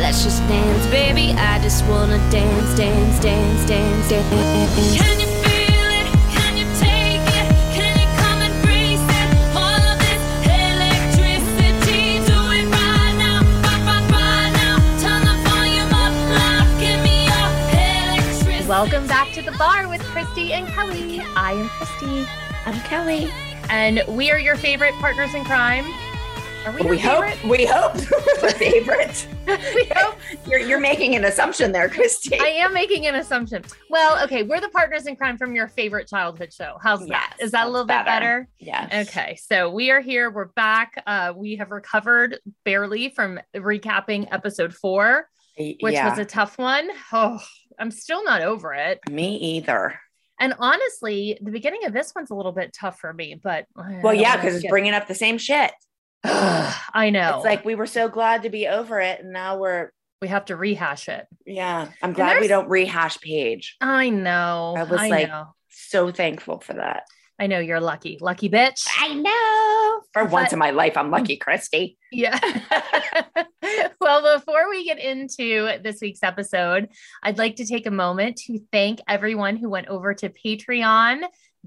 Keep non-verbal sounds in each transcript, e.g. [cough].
Let's just dance, baby. I just wanna dance, dance, dance, dance, dance. Can you feel it? Can you take it? Can you come and breathe it? All of this electricity, do it right now, right, right, right now. Turn the volume up loud, give me your electricity. Welcome back to the bar with Christi and Kelly. I am Christi. I'm Kelly. And we are your favorite partners in crime. Are we, we hope we [laughs] hope we're favorite. [laughs] we hope. You're you're making an assumption there, Christi. I am making an assumption. Well, okay, we're the partners in crime from your favorite childhood show. How's that? Yes, Is that a little bit better? Yes. Okay, so we are here. We're back. Uh, we have recovered barely from recapping episode four, which yeah, was a tough one. Oh, I'm still not over it. me either. And honestly, the beginning of this one's a little bit tough for me, but Well, yeah, because it's bringing up the same shit. [sighs] I know. It's like we were so glad to be over it, and now we're we have to rehash it. yeah. I'm glad we don't rehash Paige. I know. I was I like- know. So thankful for that. I know you're lucky, lucky bitch. I know. For once in my life, I'm lucky, Christi. Yeah. [laughs] well, before we get into this week's episode, I'd like to take a moment to thank everyone who went over to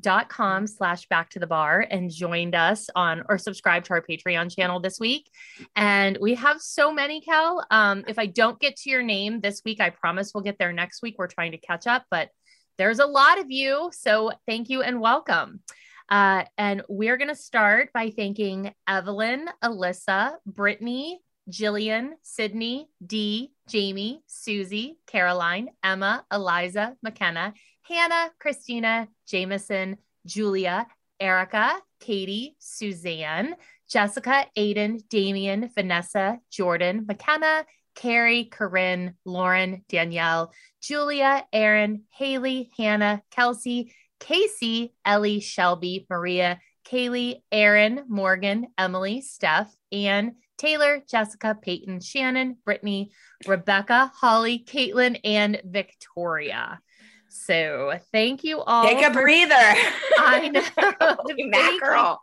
patreon.com slash back to the bar and joined us on or subscribe to our Patreon channel this week. And we have so many, Cal. Um, if I don't get to your name this week, I promise we'll get there next week. We're trying to catch up, but there's a lot of you. So thank you and welcome. Uh, and we're going to start by thanking Evelyn, Alyssa, Brittany, Jillian, Sydney, Dee, Jamie, Susie, Caroline, Emma, Eliza, McKenna, Hannah, Christina, Jameson, Julia, Erica, Katie, Suzanne, Jessica, Aiden, Damian, Vanessa, Jordan, McKenna, Carrie, Corinne, Lauren, Danielle, Julia, Aaron, Haley, Hannah, Kelsey, Casey, Ellie, Shelby, Maria, Kaylee, Aaron, Morgan, Emily, Steph, Anne, Taylor, Jessica, Peyton, Shannon, Brittany, Rebecca, Holly, Caitlin, and Victoria. So thank you all. Take a for- breather. I [laughs] know. Thank you. mackerel.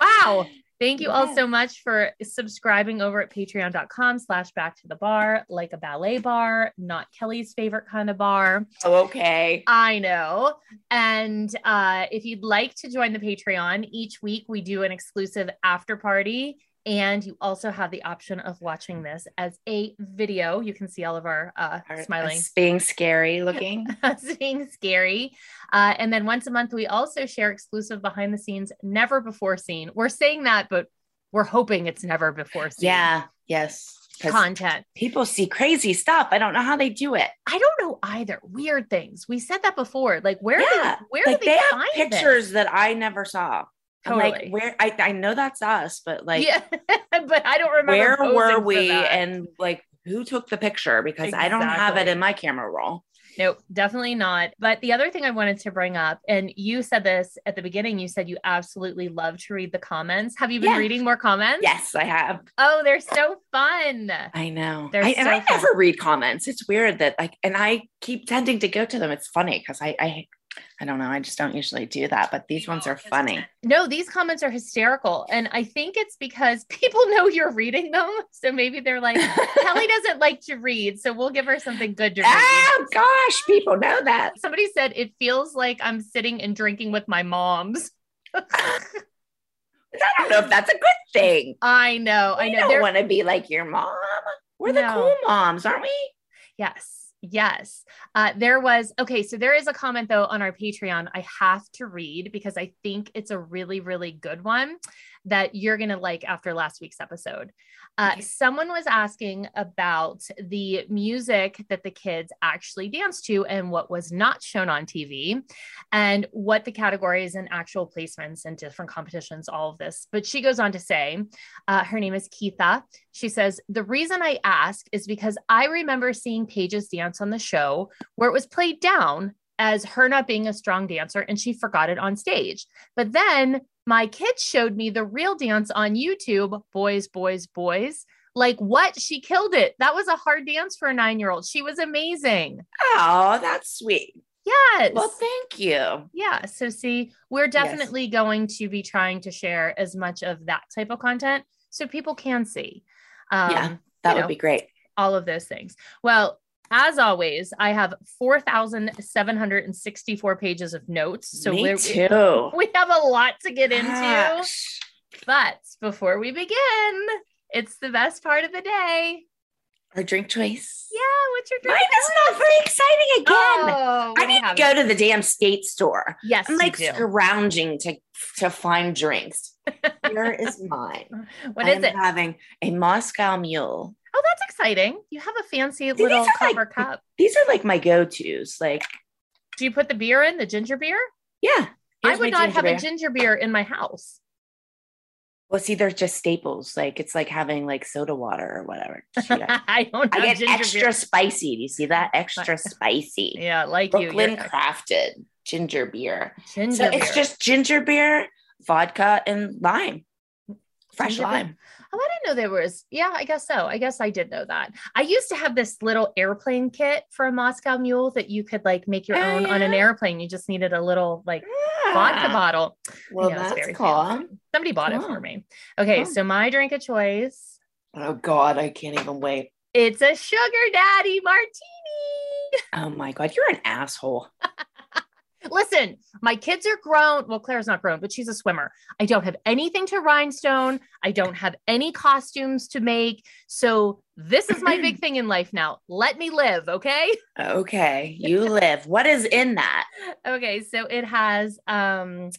Wow. Thank you all so much for subscribing over at patreon.com slash back to the bar, like a ballet bar, not Kelly's favorite kind of bar. Oh, okay. I know. And uh, if you'd like to join the Patreon, each week we do an exclusive after party. And you also have the option of watching this as a video. You can see all of our uh, Our- smiling being scary [laughs] looking. being scary. Uh, and then once a month, we also share exclusive behind the scenes, never before seen. We're saying that, but we're hoping it's never before seen. yeah. Yes. Content. people see crazy stuff. I don't know how they do it. I don't know either. Weird things. We said that before. Like, where yeah. they, where like do they, have find pictures This? that I never saw. Totally. like, where I, I know that's us, but like yeah, [laughs] but I don't remember. where were we and like who took the picture? Because I don't have it in my camera roll. Nope, definitely not. But the other thing I wanted to bring up, and you said this at the beginning, you said you absolutely love to read the comments. Have you been Yeah. reading more comments? Yes, I have. Oh, they're so fun. I know. They're I, and I fun. never read comments. It's weird that like, and I keep tending to go to them. It's funny because I, I, I don't know. I just don't usually do that, but these ones are funny. No, these comments are hysterical. And I think it's because [laughs] people know you're reading them. So maybe they're like, Kelly [laughs] doesn't like to read. So we'll give her something good to read. Oh gosh, people know that. Somebody said it feels like I'm sitting and drinking with my moms. [laughs] I don't know if that's a good thing. I know. I I know. don't want to be like your mom. We're the No. cool moms, aren't we? Yes. Yes. Uh, there was, okay. So there is a comment though on our Patreon I have to read because I think it's a really, really good one that you're going to like after last week's episode. Uh, someone was asking about the music that the kids actually danced to and what was not shown on TV and what the categories and actual placements and different competitions, all of this. But she goes on to say, uh, her name is Keitha. She says, The reason I ask is because I remember seeing Paige's dance on the show where it was played down as her not being a strong dancer and she forgot it on stage. But then my kids showed me the real dance on YouTube Boys, Boys, Boys. Like what? She killed it. That was a hard dance for a nine year old. She was amazing. Oh, that's sweet. Yes. Well, thank you. Yeah. So, see, we're definitely going to be trying to share as much of that type of content so people can see. Um, Yeah, That would know, be great. all of those things. Well, as always, I have 4,764 pages of notes. So Me too. [laughs] we have a lot to get into. Gosh. But before we begin, it's the best part of the day. Our drink choice. Yeah, what's your drink? Mine is not very exciting again. Oh, I need to go to the damn state store. Yes, I'm like scrounging to to find drinks. [laughs] Here is mine. What I is it? having a Moscow Mule. Oh, that's exciting. You have a fancy These little are like- copper cup. These are like my go-tos. Like, Do you put the beer in, the ginger beer? yeah. I would not have beer. a ginger beer in my house. Well, see, they're just staples. Like it's like having like soda water or whatever. [laughs] I don't I get extra beer. spicy. Do you see that? Extra [laughs] spicy. Yeah, like Brooklyn you. Crafted ginger beer. Ginger so beer. it's just ginger beer, vodka, and lime. Fresh lime. Oh, I didn't know there was. Yeah, I guess so. I guess I did know that. I used to have this little airplane kit for a Moscow Mule that you could like make your Oh, own on an airplane. You just needed a little like vodka Ah, bottle. Well, Yeah, that's very cool. fancy. Somebody bought it for me. Okay, Cool. so my drink of choice. Oh God, I can't even wait. It's a sugar daddy martini. Oh my God, you're an asshole. [laughs] Listen, my kids are grown. Well, Claire's not grown, but she's a swimmer. I don't have anything to rhinestone. I don't have any costumes to make. So this is my big [clears throat] thing in life now. Let me live, okay? Okay, you live. What is in that? [laughs] Okay, so it has um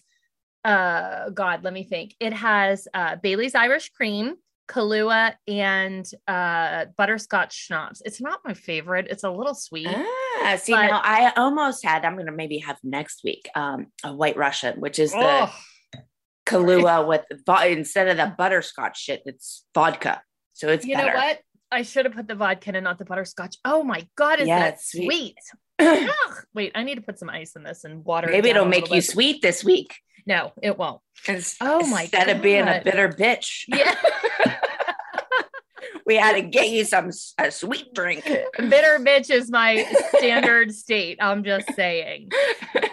uh god, let me think. It has uh Bailey's Irish cream, Kahlua and uh butterscotch schnapps. It's not my favorite. It's a little sweet. Ah, see, But- now I almost had. I'm gonna maybe have next week. Um, a White Russian, which is the Oh, Kahlua with instead of the butterscotch shit, it's vodka. So it's you better. know what? I should have put the vodka and not the butterscotch. Oh my god, is Yeah, that sweet? sweet. [clears throat] Wait, I need to put some ice in this and water. Maybe down it'll make you bit. sweet this week. No, it won't. Oh my god. Instead of being a bitter bitch, Yeah. [laughs] we had to get you some a sweet drink. [laughs] Bitter bitch is my standard state. I'm just saying. [laughs]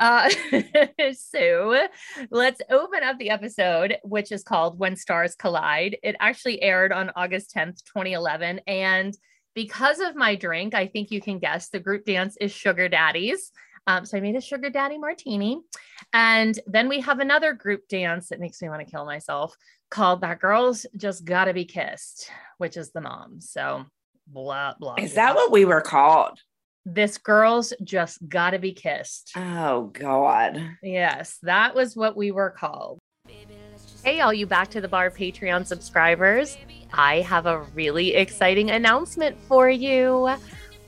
Uh, [laughs] so let's open up the episode, which is called When Stars Collide. It actually aired on August 10th, 2011. And because of my drink, I think you can guess the group dance is Sugar Daddies. Um, so I made a Sugar Daddy martini. And then we have another group dance that makes me want to kill myself called That Girls Just Gotta Be Kissed, which is the mom. So blah, blah. Is blah. that what we were called? this girls just gotta be kissed? Oh God. Yes, that was what we were called. Hey, all you back to the bar Patreon subscribers. I have a really exciting announcement for you.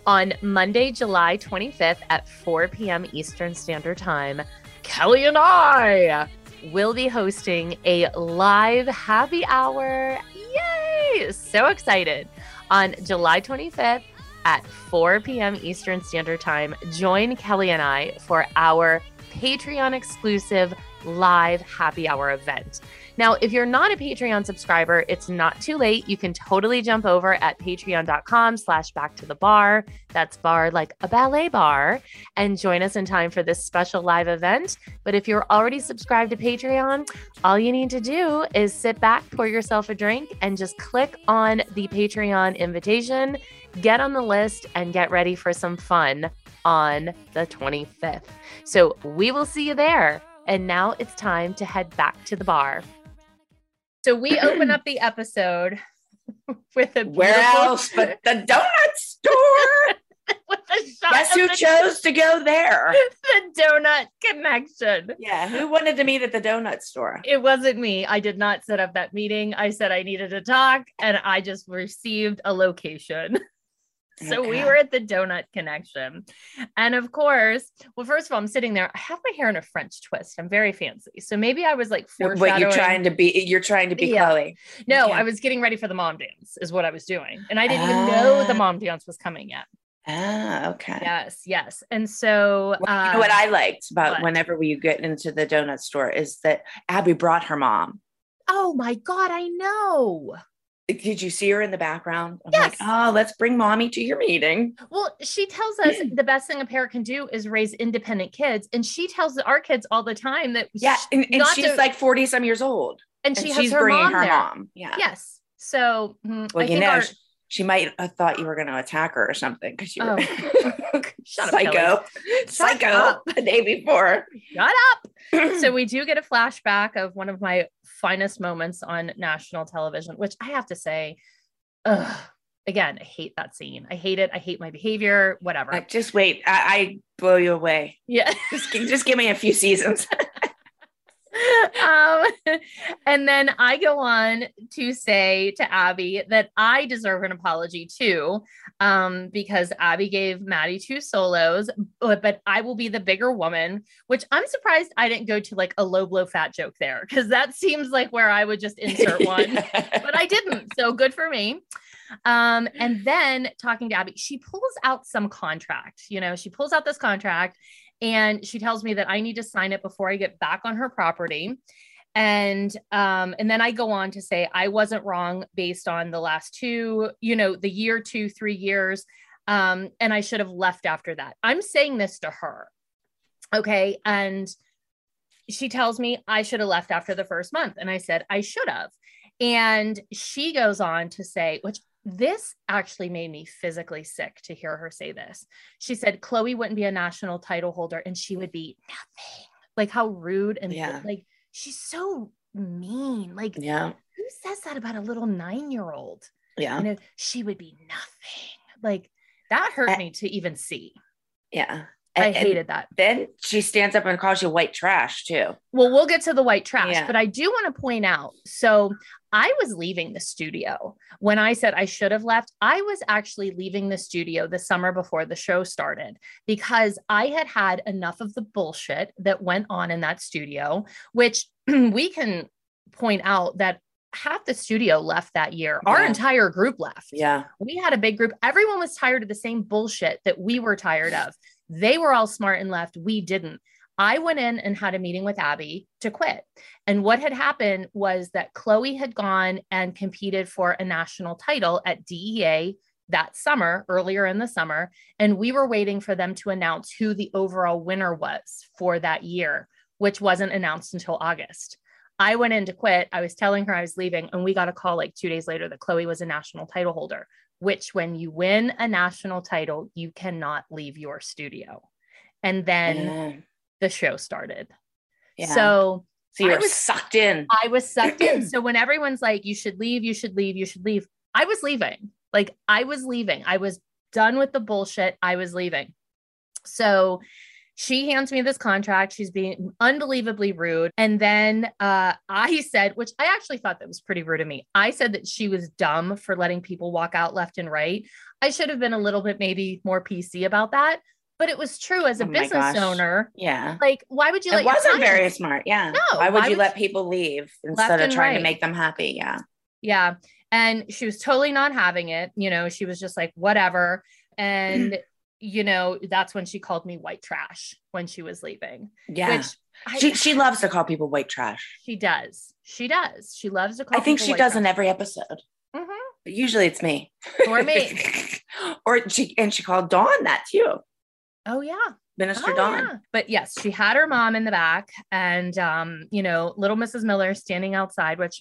On Monday, July 25th at 4 p.m. Eastern Standard Time, Kelly and I will be hosting a live happy hour. Yay! So excited. On July 25th at 4 p.m. Eastern Standard Time, join Kelly and I for our Patreon exclusive live happy hour event. Now, if you're not a Patreon subscriber, it's not too late. You can totally jump over at patreon.com slash back to the bar. That's bar like a ballet bar and join us in time for this special live event. But if you're already subscribed to Patreon, all you need to do is sit back, pour yourself a drink, and just click on the Patreon invitation, get on the list, and get ready for some fun on the 25th. So we will see you there. And now it's time to head back to the bar. So we open up [clears throat] the episode [laughs] with a Where else but the donut store? [laughs] with a shot Guess who chose to go there? [laughs] the donut connection. Yeah, who wanted to meet at the donut store? It wasn't me. I did not set up that meeting. I said I needed to talk and I just received a location. So we were at the donut connection. And of course, well, first of all, I'm sitting there. I have my hair in a French twist. I'm very fancy. So maybe I was like What foreshadowing. you're trying to be? You're trying to be Yeah. Chloe. no, Okay. I was getting ready for the mom dance, is what I was doing. And I didn't even know the Ah. mom dance was coming yet. Ah, okay. Yes, yes. And so Well, you know what um, I liked about what? whenever we get into the donut store is that Abby brought her mom. Oh my God, I know. Did you see her in the background? I'm Yes. like, oh, let's bring mommy to your meeting. Well, she tells us the best thing a parent can do is raise independent kids. And she tells our kids all the time that Yeah, and, and she's to- like 40 some years old. and she has she's her bringing mom her there. mom. Yeah. Yes. So Well, I you think know, our- sh- she might have thought you were going to attack her or something because you were Oh. [laughs] Shut up, psycho, psycho up. the day before. shut up. [clears throat] so we do get a flashback of one of my finest moments on national television, which I have to say, ugh, again, I hate that scene. I hate it. I hate my behavior, whatever. Like, just wait, I, I blow you away. yeah. Just, just give me a few seasons. [laughs] um, [laughs] and then I go on to say to Abby that I deserve an apology too, um, because Abby gave Maddie two solos, but, but I will be the bigger woman, which I'm surprised I didn't go to like a low blow fat joke there because that seems like where I would just insert [laughs] one, but I didn't. So good for me. Um, and then talking to Abby, she pulls out some contract, you know, she pulls out this contract and she tells me that I need to sign it before I get back on her property. And um, and then I go on to say I wasn't wrong based on the last two, you know, the year, two, three years. Um, and I should have left after that. I'm saying this to her. Okay. And she tells me I should have left after the first month. And I said, I should have. And she goes on to say, which this actually made me physically sick to hear her say this. She said Chloe wouldn't be a national title holder and she would be nothing. Like how rude and Yeah. like she's so mean. Like Yeah. who says that about a little nine year old? Yeah. You know, she would be nothing. Like that hurt I- me to even see. Yeah. I And- hated that. Then she stands up and calls you white trash too. Well, we'll get to the white trash, Yeah. but I do want to point out. So I was leaving the studio when I said I should have left. I was actually leaving the studio the summer before the show started because I had had enough of the bullshit that went on in that studio, which [clears throat] we can point out that half the studio left that year. Our Yeah. entire group left Yeah. we had a big group. Everyone was tired of the same bullshit that we were tired of. They were all smart and left. We didn't. I went in and had a meeting with Abby to quit. And what had happened was that Chloe had gone and competed for a national title at DEA that summer, earlier in the summer. And we were waiting for them to announce who the overall winner was for that year, which wasn't announced until August. I went in to quit. I was telling her I was leaving, and we got a call like two days later that Chloe was a national title holder, which, when you win a national title, you cannot leave your studio. And then Yeah. the show started. Yeah. So So you I were was- sucked in. I was sucked in. [clears throat] So when everyone's like, you should leave, you should leave, you should leave, I was leaving. Like I was leaving. I was done with the bullshit. I was leaving. So she hands me this contract. She's being unbelievably rude. And then uh, I said, which I actually thought that was pretty rude of me. I said that she was dumb for letting people walk out left and right. I should have been a little bit maybe more PC about that. But it was true as a Oh business gosh. owner. Yeah. Like, why would you It let wasn't very smart. Yeah. No, Why would why you would let you- people leave instead of trying to make them happy? Yeah. Yeah. And she was totally not having it. You know, she was just like, whatever. And, [clears throat] you know, that's when she called me white trash when she was leaving. Yeah. Which I, she she loves to call people white trash. she does. She does. She loves to call I think she does in every episode. Mhm. But usually it's me. Or me. [laughs] or she and she called Dawn that too. Oh, yeah. Minister Oh, Dawn. yeah. But yes, she had her mom in the back and, um, you know, little Mrs. Miller standing outside, which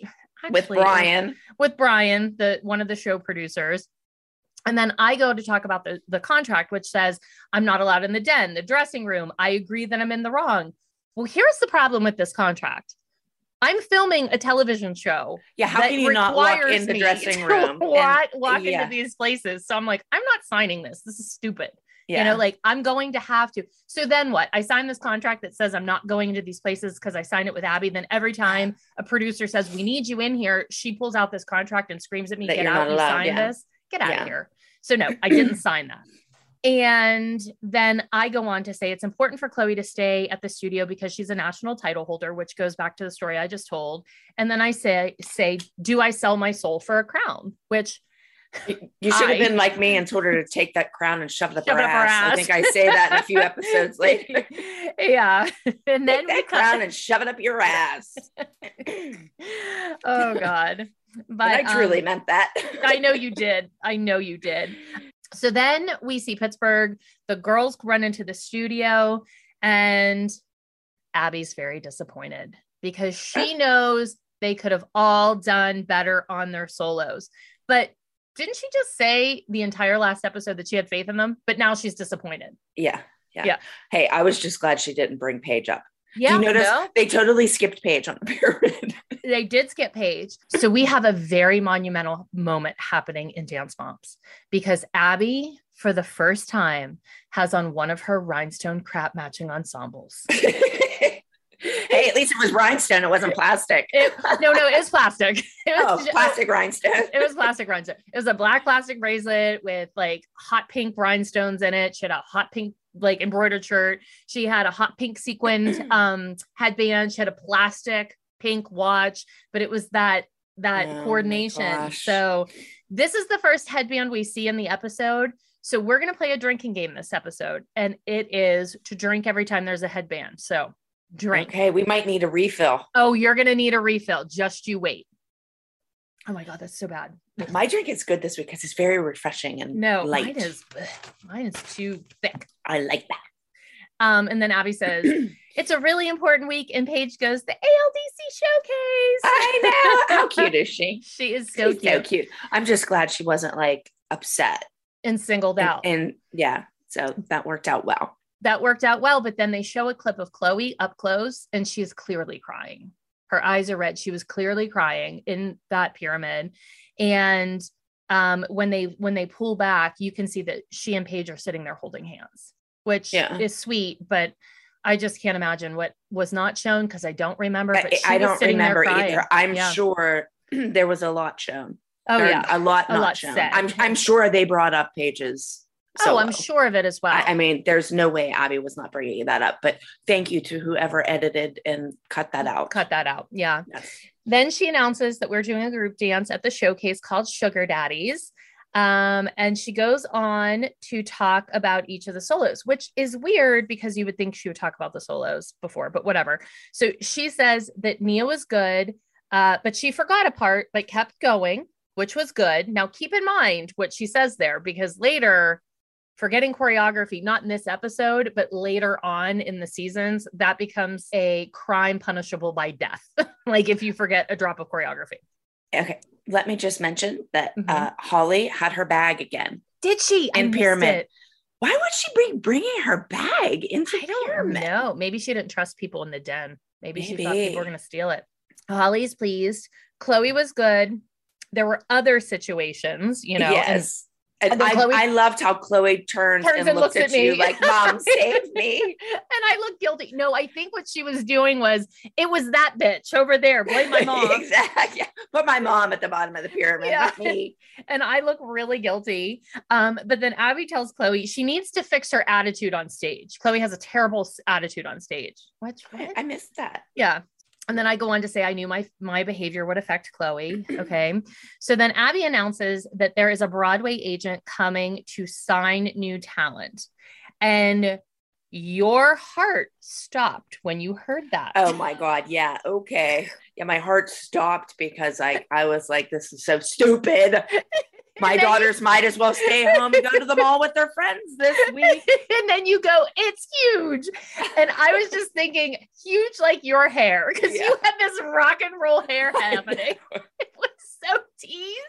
With Brian. with Brian, the one of the show producers. And then I go to talk about the, the contract, which says I'm not allowed in the den, the dressing room. I agree that I'm in the wrong. Well, here's the problem with this contract. I'm filming a television show. Yeah, how can you not walk in the dressing room? [laughs] and- Walk, walk yeah, into these places. So I'm like, I'm not signing this. This is stupid. yeah. You know, like I'm going to have to. So then what? I sign this contract that says I'm not going into these places because I signed it with Abby. Then every time a producer says, We need you in here, she pulls out this contract and screams at me, That Get out, you signed yeah. this. Get out Yeah. of here. So no, I didn't sign that. And then I go on to say it's important for Chloe to stay at the studio because she's a national title holder, which goes back to the story I just told. And then I say, say, do I sell my soul for a crown? Which you should have been like me and told her to take that crown and shove it up, Shove her, it up her ass. I think I say that in a few episodes [laughs] later. yeah. [laughs] And then Take we that cut- crown and shove it up your ass. [laughs] oh God. But But I truly um, meant that. I know you did. I know you did. So then we see Pittsburgh. The girls run into the studio, and Abby's very disappointed because she knows they could have all done better on their solos. But didn't she just say the entire last episode that she had faith in them? But now she's disappointed. Yeah, yeah. Yeah. Hey, I was just glad she didn't bring Paige up. Yeah, Do you notice no? they totally skipped Paige on the [laughs] pyramid? they did skip Paige. So we have a very monumental moment happening in Dance Moms because Abby, for the first time, has on one of her rhinestone crap matching ensembles. [laughs] hey, Hey, at least it was rhinestone. It wasn't plastic. It, no, no, it was plastic. [laughs] It was oh, plastic rhinestone. It was plastic rhinestone. It was a black plastic bracelet with like hot pink rhinestones in it. She had a hot pink like embroidered shirt. She had a hot pink sequined [clears throat] um headband. She had a plastic pink watch, but it was that that Oh coordination. So this is the first headband we see in the episode. So we're gonna play a drinking game this episode, and it is to drink every time there's a headband. So drink. Okay, we might need a refill. Oh, you're gonna need a refill. Just you wait. Oh my god, that's so bad. My drink is good this week because it's very refreshing and No, light. mine is ugh, mine is too thick. I like that. Um, and then Abby says [clears throat] it's a really important week, and Paige goes the ALDC showcase. I know. [laughs] How cute is she? She is so She's cute, so cute. I'm just glad she wasn't like upset. and singled And, out. and yeah, so that worked out well. That worked out well. But then they show a clip of Chloe up close, and she is clearly crying. Her eyes are red. She was clearly crying in that pyramid. And um, when they when they pull back, you can see that she and Paige are sitting there holding hands, which Yeah. is sweet. But I just can't imagine what was not shown because I don't remember. But I, don't remember either. I'm Yeah. sure [clears throat] there was a lot shown. Oh yeah. a lot A not lot shown. said. I'm I'm sure they brought up pages. Oh, I'm sure of it as well. I, I mean, there's no way Abby was not bringing that up. But thank you to whoever edited and cut that out. Cut that out. Yeah. Yes. Then she announces that we're doing a group dance at the showcase called Sugar Daddies. Um, and she goes on to talk about each of the solos, which is weird because you would think she would talk about the solos before, but whatever. So she says that Nia was good, uh, but she forgot a part, but kept going, which was good. Now, keep in mind what she says there because later, forgetting choreography, not in this episode, but later on in the seasons, that becomes a crime punishable by death. [laughs] like if you forget a drop of choreography. Okay. Let me just mention that Mhm. uh, Holly had her bag again. Did she? In Pyramid. it. Why would she be bringing her bag into I don't pyramid? know. Maybe she didn't trust people in the den. Maybe, she thought Maybe. people were going to steal it. Holly's pleased. Chloe was good. There were other situations, you know. and- yes. And, and I, Chloe- I loved how Chloe turns, Turns and, and looks looks at, at me. you like, "Mom, [laughs] save me." and I look guilty. No, I think what she was doing was it was that bitch over there. Blame my [laughs] mom. exactly. Yeah. Put my mom at the bottom of the pyramid, Yeah. me. [laughs] and I look really guilty. Um, but then Abby tells Chloe she needs to fix her attitude on stage. Chloe has a terrible attitude on stage. What? what? I missed that. Yeah. And then I go on to say I knew my my behavior would affect Chloe. [clears throat] Okay. so then Abby announces that there is a Broadway agent coming to sign new talent. And your heart stopped when you heard that. Oh my god, yeah, okay. Yeah, my heart stopped because I I was like, this is so stupid. [laughs] My then you- daughters might as well stay home and go to the mall with their friends this [laughs] week. and then you go, it's huge. And I was just thinking, huge like your hair, because Yeah. you had this rock and roll hair happening. [laughs] it was so teased.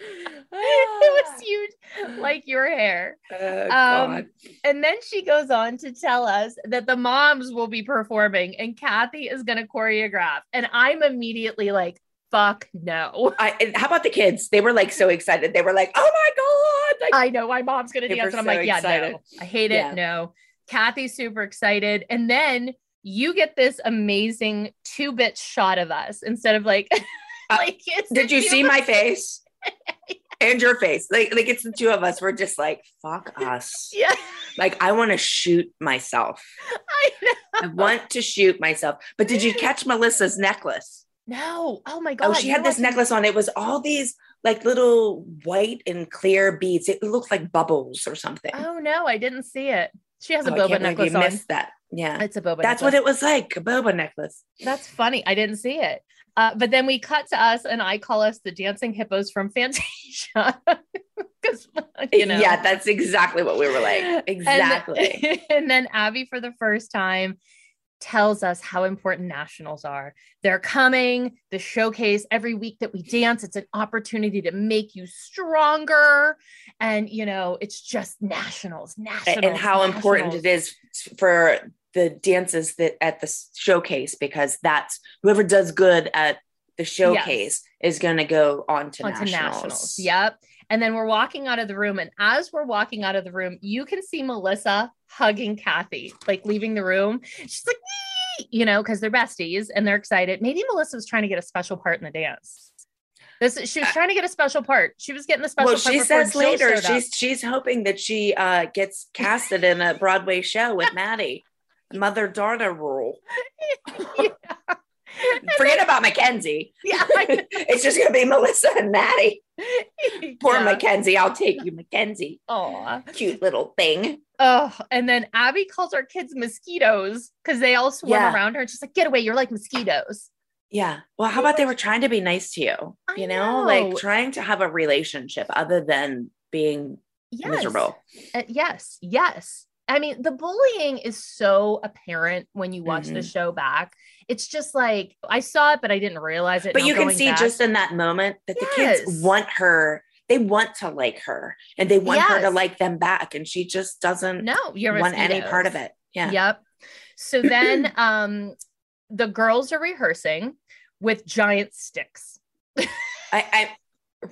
it was huge like your hair. Oh, Um, and then she goes on to tell us that the moms will be performing and Cathy is going to choreograph. And I'm immediately like, fuck no. I, how about the kids? They were like so excited. They were like, "Oh my god!" Like, I know my mom's going to dance. And I'm so like, yeah, excited. no, I hate it. Yeah. No. Cathy's super excited. And then you get this amazing two bit shot of us instead of like, [laughs] like it's Uh, did you see my face [laughs] and your face? Like, like it's the two of us. We're just like, "Fuck us." [laughs] Yeah. Like, I want to shoot myself. I know. I want to shoot myself. But did you catch Melissa's necklace? No. Oh my God. Oh, she had this necklace on. It was all these like little white and clear beads. It looked like bubbles or something. Oh no, I didn't see it. She has a Oh, I boba can't necklace you on. missed that. Yeah. It's a boba. That's what it was like, a boba necklace. That's funny. I didn't see it. Uh, but then we cut to us, and I call us the dancing hippos from [laughs] Fantasia. [laughs] Because [laughs] you know, Yeah, that's exactly what we were like. And- Exactly. And, then Abby, for the first time, tells us how important nationals are. They're coming, the showcase every week that we dance. It's an opportunity to make you stronger. And, you know, it's just nationals, nationals. and how important it is for the dances that at the showcase because that's whoever does good at the showcase is going to go on to nationals. nationals. Yep. And then we're walking out of the room. And as we're walking out of the room, you can see Melissa hugging Cathy, like leaving the room. She's like, you know, because they're besties and they're excited. Maybe Melissa was trying to get a special part in the dance. This she was trying to get a special part. She was getting the special well, part. she says later she's she's hoping that she uh, gets casted in a Broadway show with [laughs] Maddie, mother daughter rule. [laughs] [laughs] Forget about Mackenzie. Yeah, [laughs] it's just gonna be Melissa and Maddie. [laughs] Poor Yeah. Mackenzie. I'll take you, Mackenzie. Aw. Cute little thing. Oh, and then Abby calls our kids mosquitoes because they all swarm Yeah. around her. And she's like, get away, you're like mosquitoes. Yeah. Well, how about they were trying to be nice to you? You know, know. like trying to have a relationship other than being Yes. miserable. Uh, yes, yes. I mean, the bullying is so apparent when you watch the Mhm. show back. It's just like I saw it, but I didn't realize it. But you can see back- just in that moment that the kids want her, they want to like her and they want her to like them back. And she just doesn't no, you're want any part of it. Yeah. Yep. So then [clears throat] um the girls are rehearsing with giant sticks. I, I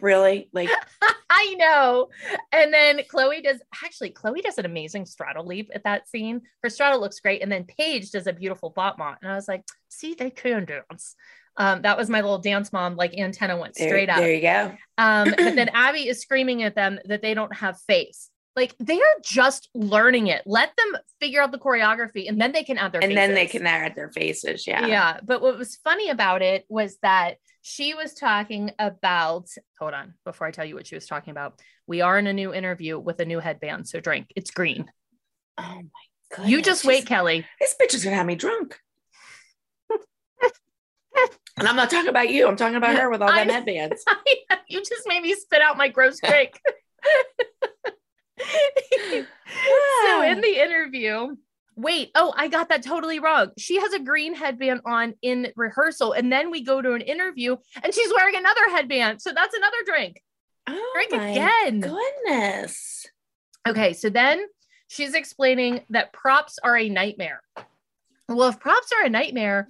really like, [laughs] I know. And then Chloe does actually Chloe does an amazing straddle leap at that scene. Her straddle looks great. And then Paige does a beautiful battement. And I was like, see, they can dance. Um, that was my little dance mom, like antenna went there, straight up. there you go. Um, but then [clears throat] Abby is screaming at them that they don't have face. Like they are just learning it. Let them figure out the choreography and then they can add their And then they can add their faces. Yeah. Yeah. But what was funny about it was that she was talking about, hold on, before I tell you what she was talking about, we are in a new interview with a new headband. So drink, it's green. Oh my god. you just wait, Kelly. This bitch is gonna have me drunk. [laughs] and I'm not talking about you. I'm talking about her with all I them [laughs] know. headbands. you just made me spit out my gross drink. [laughs] so in the interview, wait, oh, I got that totally wrong. She has a green headband on in rehearsal, and then we go to an interview and she's wearing another headband. So that's another drink. Oh Drink my again. Goodness. Okay, so then she's explaining that props are a nightmare. Well, if props are a nightmare,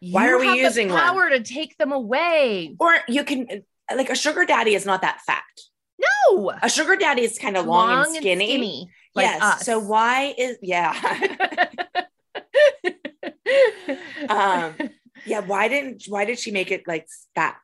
Why you are we have using the one? power to take them away? Or you can like a sugar daddy is not that fat. No, A sugar daddy is kind of long, and skinny. like yes. us. So why is yeah. [laughs] um yeah, why didn't why did she make it like fat?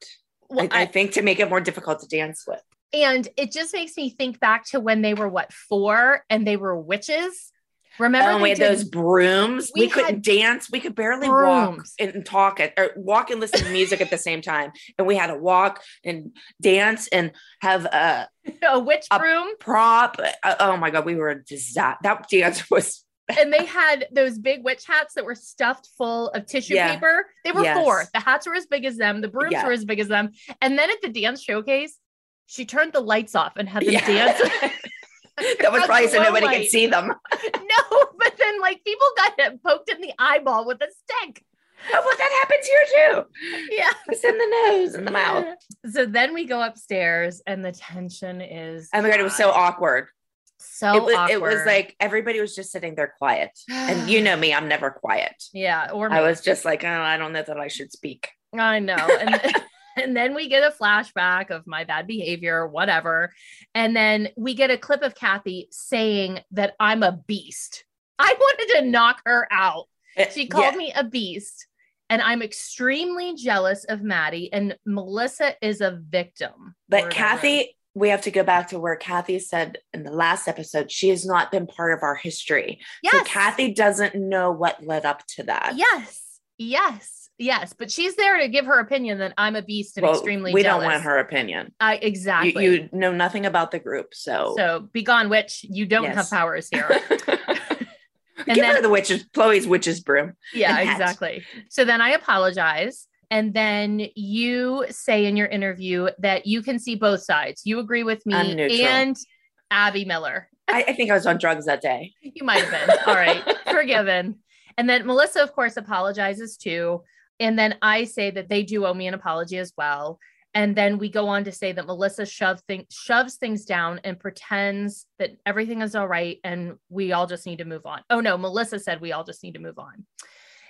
Well, I, I I- think to make it more difficult to dance with. and it just makes me think back to when they were what four and they were witches. Remember, they we had did- those brooms. We, We couldn't dance. We could barely walk and talk at, or walk and listen to music at the same time. And we had to walk and dance and have a [laughs] a witch a broom, prop. Uh, oh my god, we were a disaster. That dance was [laughs] and they had those big witch hats that were stuffed full of tissue Yeah. paper. They were Yes. four. The hats were as big as them. The brooms Yeah. were as big as them. And then at the dance showcase, she turned the lights off and had them Yeah. dance. [laughs] that was probably so nobody could see them. [laughs] no, but then like people got poked in the eyeball with a stick. Oh, well, that happens here too. Yeah. It's in the nose and the mouth. So then we go upstairs and the tension is Oh my god, it was so awkward. so it was awkward. it was like everybody was just sitting there quiet. And [sighs] you know me, I'm never quiet. yeah, or I was just like, oh, I don't know that I should speak. I know. And [laughs] and then we get a flashback of my bad behavior, whatever. And then we get a clip of Cathy saying that I'm a beast. I [laughs] wanted to knock her out. Eh, she called Yeah. me a beast. And I'm extremely jealous of Maddie. And Melissa is a victim. But Cathy, we have to go back to where Cathy said in the last episode, she has not been part of our history. Yes. So Cathy doesn't know what led up to that. Yes. Yes. Yes. But she's there to give her opinion that I'm a beast and Well, extremely we jealous. don't want her opinion. I You, exactly. you know nothing about the group, so, so be gone, witch. You don't Yes. have powers [laughs] here. And give her the witches, Chloe's witch's broom. Yeah, exactly. So then I apologize. And then you say in your interview that you can see both sides. You agree with me and Abby Miller. I, I think I was on drugs that day. You might have been. All right. [laughs] Forgiven. And then Melissa, of course, apologizes too. And then I say that they do owe me an apology as well. And then we go on to say that Melissa shove thing, shoves things down and pretends that everything is all right and we all just need to move on. Oh no, Melissa said we all just need to move on.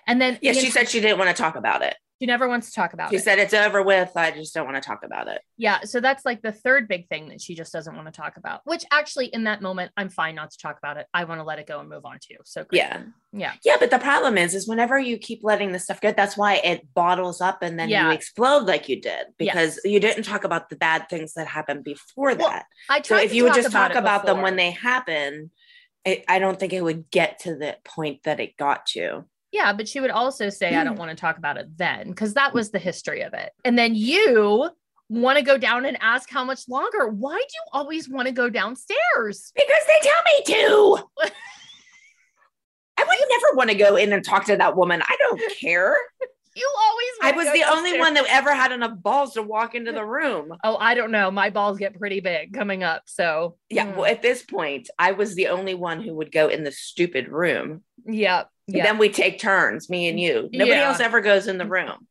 And then Yeah, she said she didn't want to talk about it. She never wants to talk about She it. She said it's over with. I just don't want to talk about it. Yeah, so that's like the third big thing that she just doesn't want to talk about. Which actually, in that moment, I'm fine not to talk about it. I want to let it go and move on too. So great. Yeah. yeah, Yeah, but the problem is, is whenever you keep letting this stuff go, that's why it bottles up and then Yeah. you explode like you did because Yes. you didn't talk about the bad things that happened before Well, that. I So if to you would just talk about them when they happen, it, I don't think it would get to the point that it got to. Yeah, but she would also say, I don't want to talk about it then, because that was the history of it. And then you want to go down and ask how much longer. Why do you always want to go downstairs? Because they tell me to. [laughs] I would never want to go in and talk to that woman. I don't care. You always I was the only one that ever had enough balls to walk into the room. [laughs] Oh, I don't know. My balls get pretty big coming up. So, Yeah. mm, Well, at this point, I was the only one who would go in the stupid room. yeah. Yeah. Then we take turns, me and you. Nobody Yeah. else ever goes in the [laughs] room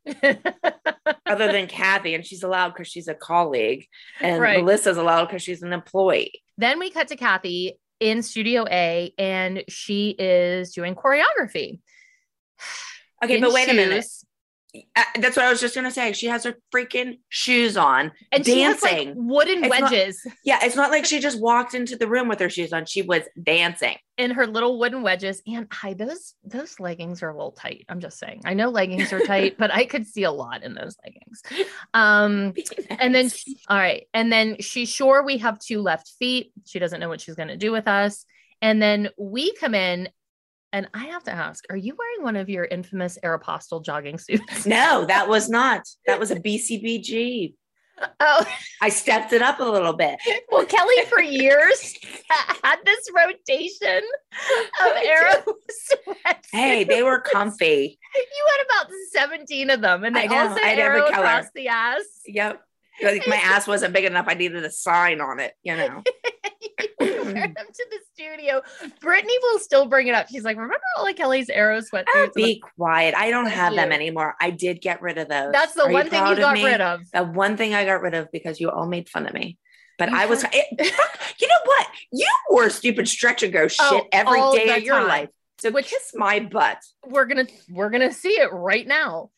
other than Cathy, and she's allowed because she's a colleague, and Right. Melissa's allowed because she's an employee. then we cut to Cathy in Studio A, and she is doing choreography. Okay, in but wait a minute. Uh, that's what I was just gonna say. She has her freaking shoes on, And she has like dancing. wooden It's not- wedges yeah, it's not like she just walked into the room with her shoes on. She was dancing. in her little wooden wedges. And hi, those those leggings are a little tight. I'm just saying. I know leggings are tight, but I could see a lot in those leggings. Um, [laughs] and then she- all right, and then she's sure we have two left feet. She doesn't know what she's gonna do with us. And then we come in, and I have to ask, are you wearing one of your infamous Aeropostale jogging suits? no, that was not. That was a [laughs] BCBG. Oh, I stepped it up a little bit. well, Kelly for years had this rotation of [laughs] I Aero sweats. Hey, they were comfy. You had about 17 of them, and I they know, all said I Aero across the ass. Yep. Like my [laughs] ass wasn't big enough. I needed a sign on it, you know. [laughs] you wear mm. them to the studio. Brittany will still bring it up. She's like, remember all of Kelly's Aero sweatsuits? Oh, I'm like, be quiet. I don't have them anymore. I did get rid of those. That's the Are one thing you got me? rid of. The one thing I got rid of because you all made fun of me. But You I was, it, [laughs] you know what? You wore stupid stretch and go oh, shit Oh, every day of your life. So Which- kiss my butt. We're gonna we're gonna see it right now.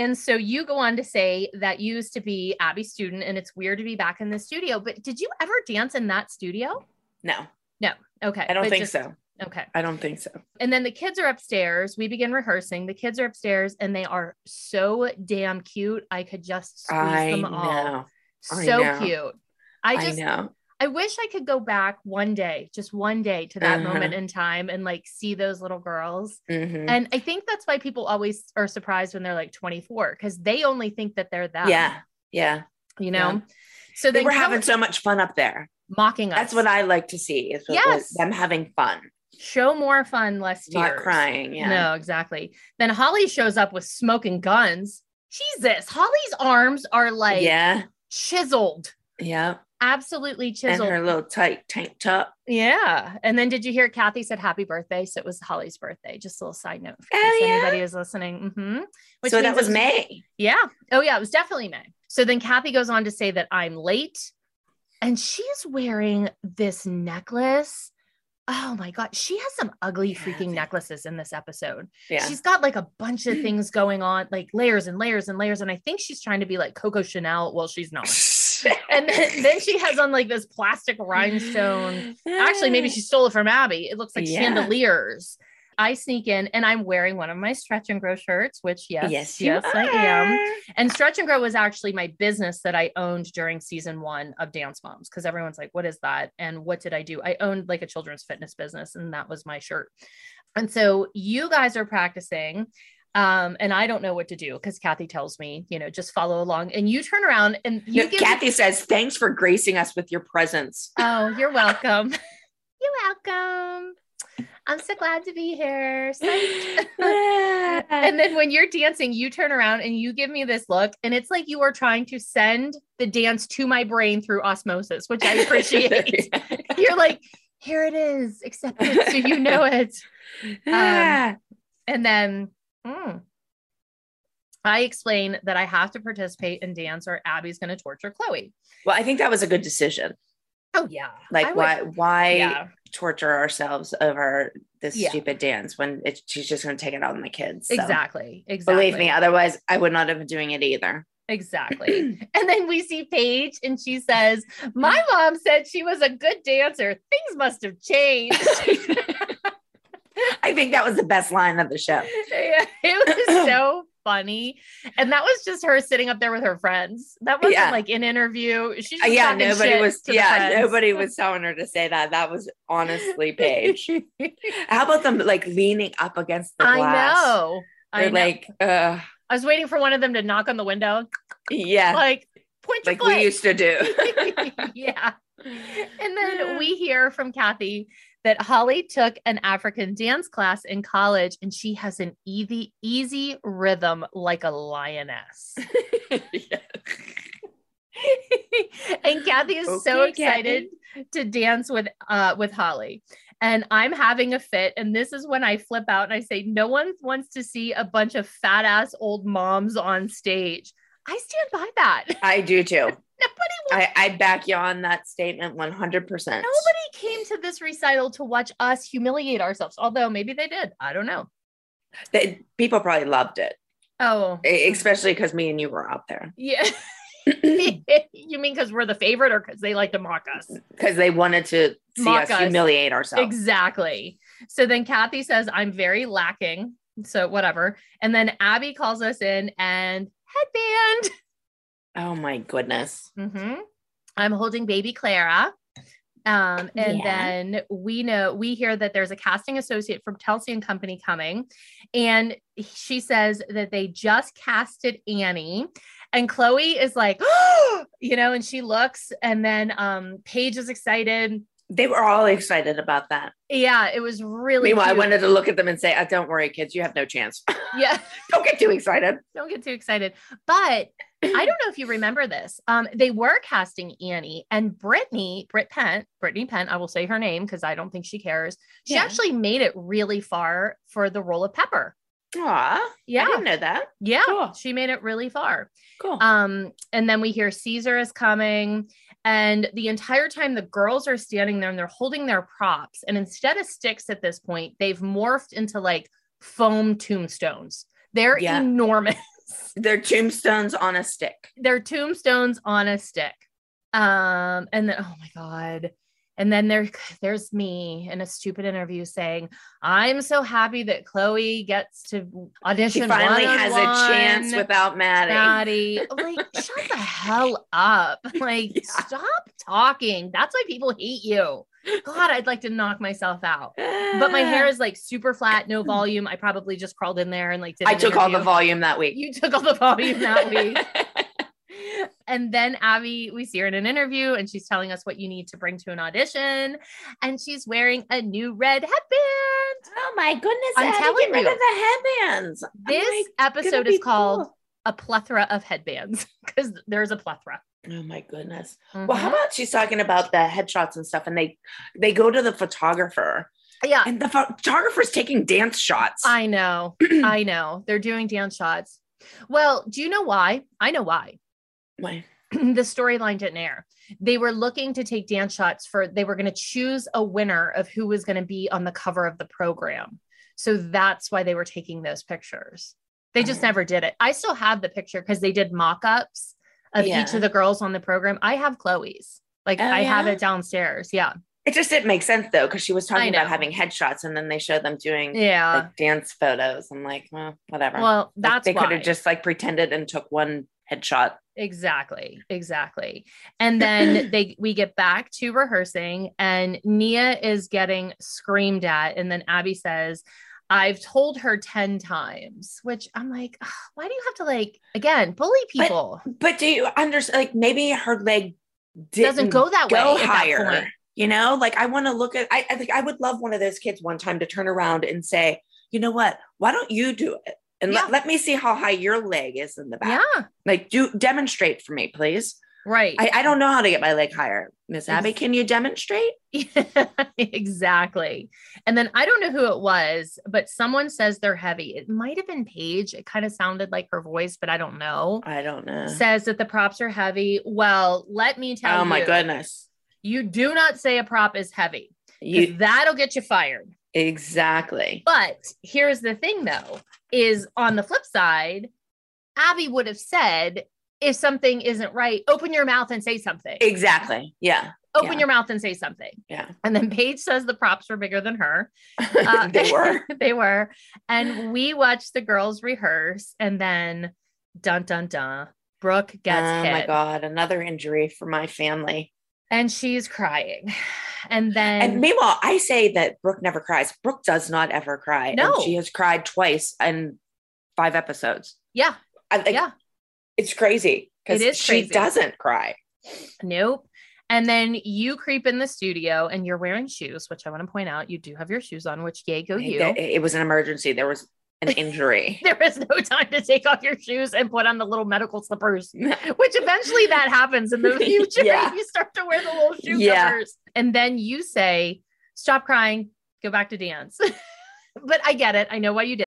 And so you go on to say that you used to be Abby's student, and it's weird to be back in the studio. But did you ever dance in that studio? No, No. Okay, I don't but think just- so. Okay. I don't think so. And then the kids are upstairs. We begin rehearsing. The kids are upstairs and they are so damn cute. I could just squeeze I them all. know. I So know. cute. I I, just I, know. Wish I could go back one day, just one day to that Uh-huh. moment in time and like see those little girls. Mhm. And I think that's why people always are surprised when they're like 24 because they only think that they're that. Yeah. Yeah. You know? Yeah. So They were having so much fun up there. mocking us. That's what I like to see is Yes. them having fun, show more fun, less tears. not crying. Yeah. No, exactly. Then Holly shows up with smoking guns. Jesus, Holly's arms are like yeah. chiseled, Yeah. Absolutely chiseled. And her little tight tank top. yeah. And then did you hear Cathy said happy birthday? So it was Holly's birthday. Just a little side note for Oh, yeah? anybody is listening. hmm so that was May. Yeah. Oh, yeah. It was definitely May. So then Cathy goes on to say that I'm late. And she's wearing this necklace. Oh my God. She has some ugly freaking necklaces in this episode. Yeah. She's got like a bunch of things going on, like layers and layers and layers. And I think she's trying to be like Coco Chanel. Well, she's not. [laughs] [laughs] And then, then she has on like this plastic rhinestone. Actually, maybe she stole it from Abby. It looks like Yeah. chandeliers. I sneak in and I'm wearing one of my Stretch and Grow shirts, which yes, Yes, yes, I am. And Stretch and Grow was actually my business that I owned during season one of Dance Moms because everyone's like, what is that? And what did I do? I owned like a children's fitness business, and that was my shirt. And so you guys are practicing. Um, and I don't know what to do because Cathy tells me, you know, just follow along. And you turn around and you No, give Cathy says, thanks for gracing us with your presence. [laughs] Oh, you're welcome. [laughs] you're welcome. I'm so glad to be here. [laughs] And then when you're dancing, you turn around and you give me this look, and it's like you are trying to send the dance to my brain through osmosis, which I appreciate. you're like, here it is, accept it so you know it. Ah. And then mm, I explain that I have to participate in dance or Abby's going to torture Chloe. well, I think that was a good decision. Oh, yeah. Like, I would- why? Why? Yeah. torture ourselves over this Yeah. stupid dance when it, she's just going to take it out on the kids. So, Exactly. Exactly. Believe me, otherwise I would not have been doing it either. Exactly. [clears throat] and then we see Paige and she says, My mom said she was a good dancer. Things must have changed. [laughs] I think that was the best line of the show. [laughs] Yeah, it was [clears throat] so funny. And that was just her sitting up there with her friends. That wasn't Yeah. like an interview. She's Uh, just yeah, nobody was. Yeah, nobody was [laughs] telling her to say that. That was honestly Paige. [laughs] How about them like leaning up against the glass? I know. I They're know. like, uh, I was waiting for one of them to knock on the window. yeah, Like, point like we used to do. yeah. And then we hear from Cathy that Holly took an African dance class in college and she has an easy, easy rhythm like a lioness. [laughs] and Cathy is so Okay, excited to dance with uh with Holly. And I'm having a fit. And this is when I flip out and I say, No one wants to see a bunch of fat ass old moms on stage. I stand by that. [laughs] I do too. Nobody wants I, I back you on that statement 100%. Nobody came to this recital to watch us humiliate ourselves, although maybe they did. I don't know. They, people probably loved it, Oh, especially because me and you were out there yeah. [laughs] [laughs] you mean because we're the favorite or because they like to mock us? because they wanted to see Mock us, us. humiliate ourselves. Exactly. So then Cathy says, I'm very lacking. So whatever. And then Abby calls us in and headband. Oh my goodness. Mm-hmm. I'm holding baby Clara. Um, and Yeah. then we know we hear that there's a casting associate from Telsey and Company coming, and she says that they just casted Annie, and Chloe is like, [gasps] you know, and she looks, and then um, Paige is excited. They were all excited about that. Yeah, it was really. Meanwhile, I wanted to look at them and say, oh, "Don't worry, kids, you have no chance. [laughs] Yeah. Don't get too excited." don't get too excited. But I don't know if you remember this. Um, they were casting Annie and Brittany, Britt Pent, Brittany Pent, I will say her name because I don't think she cares. She Yeah. actually made it really far for the role of Pepper. Aw, Yeah. I didn't know that. Yeah. Cool. She made it really far. Cool. Um, and then we hear Caesar is coming. And the entire time the girls are standing there and they're holding their props. And instead of sticks at this point, they've morphed into like foam tombstones. They're Yeah. enormous. [laughs] They're tombstones on a stick. they're tombstones on a stick. Um, and then oh my god. And then there, there's me in a stupid interview saying, "I'm so happy that Chloe gets to audition. She finally has a chance without Maddie. Maddie, like, [laughs] shut the hell up! [laughs] Like, Yeah. stop talking. That's why people hate you. God, I'd like to knock myself out. But my hair is like super flat, no [laughs] volume. I probably just crawled in there and like did I took all the volume that week. You took all the volume that week. And then Abby, we see her in an interview and she's telling us what you need to bring to an audition. And she's wearing a new red headband. oh my goodness! I'm telling get rid you. of the headbands. This like, episode is called cool. A Plethora of Headbands [laughs] because there's a plethora. Oh my goodness. Well, how Mhm. about she's talking about the headshots and stuff, and they they go to the photographer, Yeah, and the photographer's taking dance shots. I know. [clears throat] I know. They're doing dance shots. Well, do you know why? I know why. Why? [clears throat] the storyline didn't air. They were looking to take dance shots for, they were going to choose a winner of who was going to be on the cover of the program. So that's why they were taking those pictures. They just never did it. I still have the picture because they did mock ups of each of the girls on the program. I have Chloe's. Like Oh, I have it downstairs. Yeah. It just didn't make sense though, because she was talking about having headshots, and then they showed them doing Yeah. like dance photos. I'm like, well, whatever. well, Like, that's they could have just like pretended and took one headshot. Exactly, exactly. And then [laughs] they we get back to rehearsing and Nia is getting screamed at and then Abby says, "I've told her 10 times." Which I'm like, "Ugh, why do you have to like again, bully people? But do you understand? Like maybe her leg Doesn't go that go way at that higher. point. You know, like I want to look at. I, I think I would love one of those kids one time to turn around and say, you know what? Why don't you do it? And Yeah. let, let me see how high your leg is in the back. Yeah, Like, do demonstrate for me, please. right. I, I don't know how to get my leg higher. Miss Abby, can you demonstrate? [laughs] exactly. And then I don't know who it was, but someone says they're heavy. It might have been Paige. It kind of sounded like her voice, but I don't know. I don't know. Says that the props are heavy. Well, let me tell Oh you. Oh my goodness. You do not say a prop is heavy. You that'll get you fired. Exactly. But here's the thing though, is on the flip side, Abby would have said, if something isn't right, open your mouth and say something. Exactly. Yeah. Open yeah. your mouth and say something. Yeah. And then Paige says the props were bigger than her. [laughs] Uh, they were. [laughs] they were. And we watched the girls rehearse and then dun dun dun. Brooke gets oh hit my god, another injury for my family. And she's crying. [sighs] And then And meanwhile, I say that Brooke never cries. Brooke does not ever cry. and No. she has cried twice in five episodes. yeah, I think yeah. it's crazy because It she crazy. doesn't cry. Nope. And then you creep in the studio and you're wearing shoes, which I want to point out. You do have your shoes on, which yay, go you. It, it was an emergency. There was an [laughs] injury. there is no time to take off your shoes and put on the little medical slippers, [laughs] which eventually that happens in the [laughs] future. Yeah. You start to wear the little shoe Yeah. covers. And then you say, stop crying, go back to dance. but I get it. I know why you did.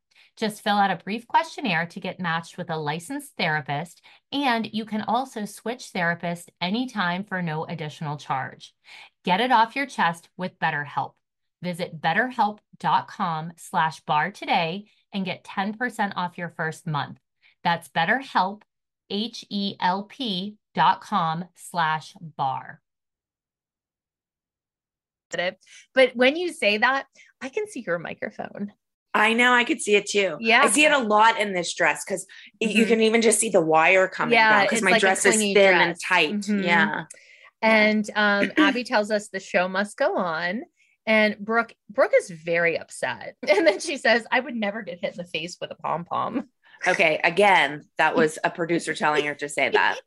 Just fill out a brief questionnaire to get matched with a licensed therapist, and you can also switch therapists anytime for no additional charge. Get it off your chest with BetterHelp. Visit betterhelp.com slash bar today and get 10% off your first month. That's betterhelp, H-E-L-P dot com slash bar. But when you say that, I can see your microphone. I know I could see it too. Yeah. I see it a lot in this dress because you Mhm. can even just see the wire coming Yeah, down because my like dress is clingy thin and dress. tight. Mhm. Yeah. And um, [clears throat] Abby tells us the show must go on. And Brooke, Brooke is very upset. [laughs] And then she says, I would never get hit in the face with a pom pom. Okay. Again, that was a producer telling her to say [laughs] that.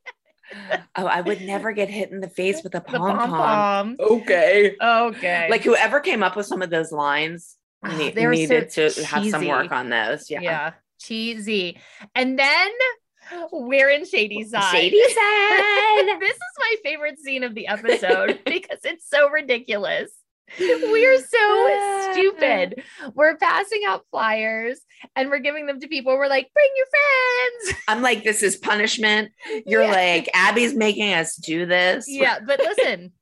oh, I would never get hit in the face with a The pom pom. pom-pom. Okay. Okay. Like whoever came up with some of those lines Ah, ne- they were so needed to have some work on those. Yeah. Yeah. Cheesy. And then we're in Shadyside. Shady Side. [laughs] this is my favorite scene of the episode [laughs] because it's so ridiculous. We're so [laughs] stupid. We're passing out flyers and we're giving them to people. We're like, bring your friends. I'm like, this is punishment. You're Yeah. like, Abby's making us do this. Yeah, but listen,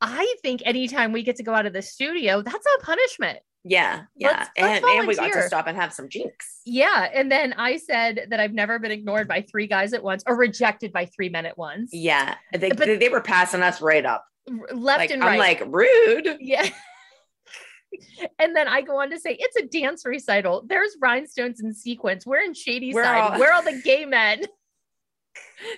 I think anytime we get to go out of the studio, that's a punishment. Yeah. Yeah. Let's- let's and, and we got to stop and have some jinx. Yeah. And then I said that I've never been ignored by three guys at once or rejected by three men at once. Yeah. They, But- they, they were passing us right up. Left Like, and right. I'm like, rude. Yeah. [laughs] and then I go on to say it's a dance recital. There's rhinestones and sequins. We're in Shady We're Side. all- We're all the gay men. [laughs]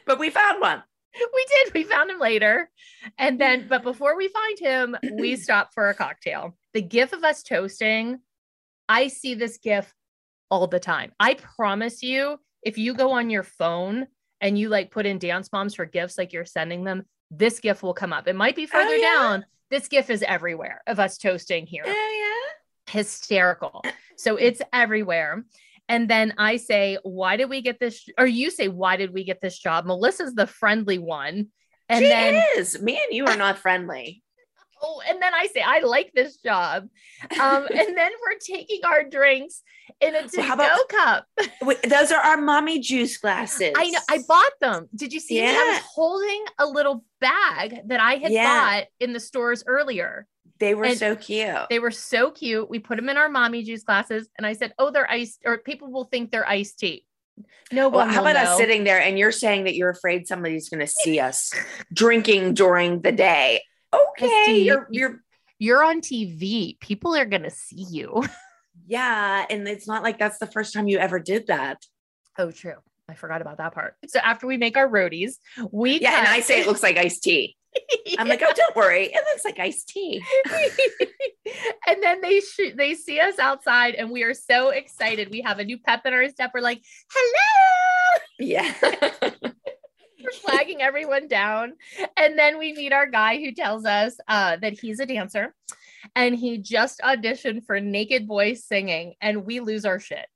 But we found one. we did. We found him later. And then, but before we find him, we [clears throat] stop for a cocktail. The gif of us toasting, I see this gif all the time. I promise you, if you go on your phone and you like put in dance moms for gifts, like you're sending them, this gif will come up. It might be oh, further Oh, yeah? down. This gif is everywhere of us toasting here. Oh, Hysterical. So it's everywhere. And then I say, why did we get this? Or you say, why did we get this job? Melissa's the friendly one. And she then is. Me and you are not friendly. Oh, and then I say, I like this job. Um, [laughs] and then we're taking our drinks in a Well, to-go how about- cup. Wait, those are our mommy juice glasses. I know I bought them. Did you see? me? I was holding a little bag that I had Yeah. bought in the stores earlier. They were And so cute. They were so cute. We put them in our mommy juice glasses, and I said, "Oh, they're iced," or people will think they're iced tea. No well, how about know. us sitting there and you're saying that you're afraid somebody's going to see [laughs] us drinking during the day? Okay, Christi, you're you're You're on TV. People are gonna see you. [laughs] yeah, and it's not like that's the first time you ever did that. Oh, true. I forgot about that part. So after we make our roadies, we Yeah, and I say it looks like iced tea. [laughs] I'm like, oh, don't worry, it looks like iced tea. [laughs] and then they shoot they see us outside and we are so excited we have a new pep in our step we're like hello Yeah, flagging everyone down. And then we meet our guy who tells us uh, that he's a dancer and he just auditioned for naked boys singing and we lose our shit.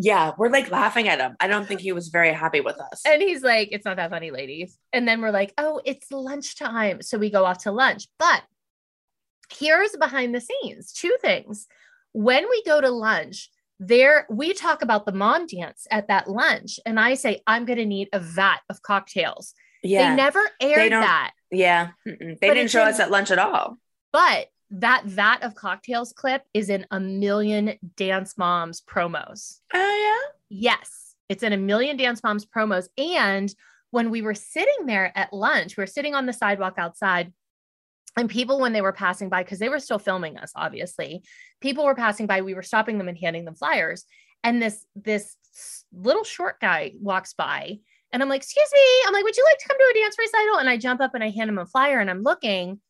Yeah, we're like laughing at him. I don't think he was very happy with us. and he's like it's not that funny ladies. And then we're like oh it's lunchtime. So we go off to lunch. But here's behind the scenes two things. When we go to lunch there we talk about the mom dance at that lunch and i say i'm going to need a vat of cocktails yeah, they never aired don't- that yeah, mm-mm. they But didn't show in- us at lunch at all. but that vat of cocktails clip is in a million dance moms promos Oh yeah Yes, it's in a million Dance Moms promos. And when we were sitting there at lunch, we were sitting on the sidewalk outside, and people, when they were passing by, because they were still filming us, obviously, people were passing by. We were stopping them and handing them flyers. And this this little short guy walks by, and I'm like, "Excuse me," I'm like, "Would you like to come to a dance recital?" And I jump up and I hand him a flyer, and I'm looking,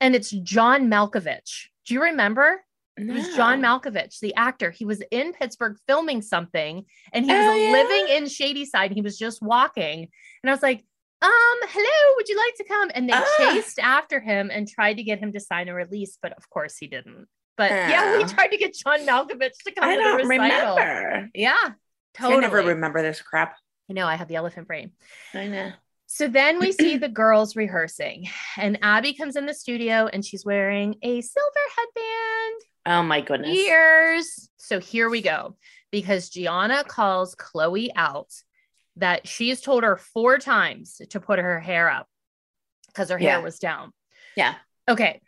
and it's John Malkovich. Do you remember? yeah, It was John Malkovich, the actor. He was in Pittsburgh filming something and he was Oh, yeah? living in Shadyside. He was just walking. And I was like, um, hello, would you like to come? And they Ah. chased after him and tried to get him to sign a release, but of course he didn't. But yeah, we Ah. tried to get John Malkovich to come I to the recital. remember. Yeah, totally. I never remember this crap. I know I have the elephant brain. I know. So then we see [clears throat] the girls rehearsing, and Abby comes in the studio and she's wearing a silver headband. Oh my goodness. Ears. So here we go. Because Gianna calls Chloe out that she's told her four times to put her hair up because her Yeah. hair was down. Yeah. Okay.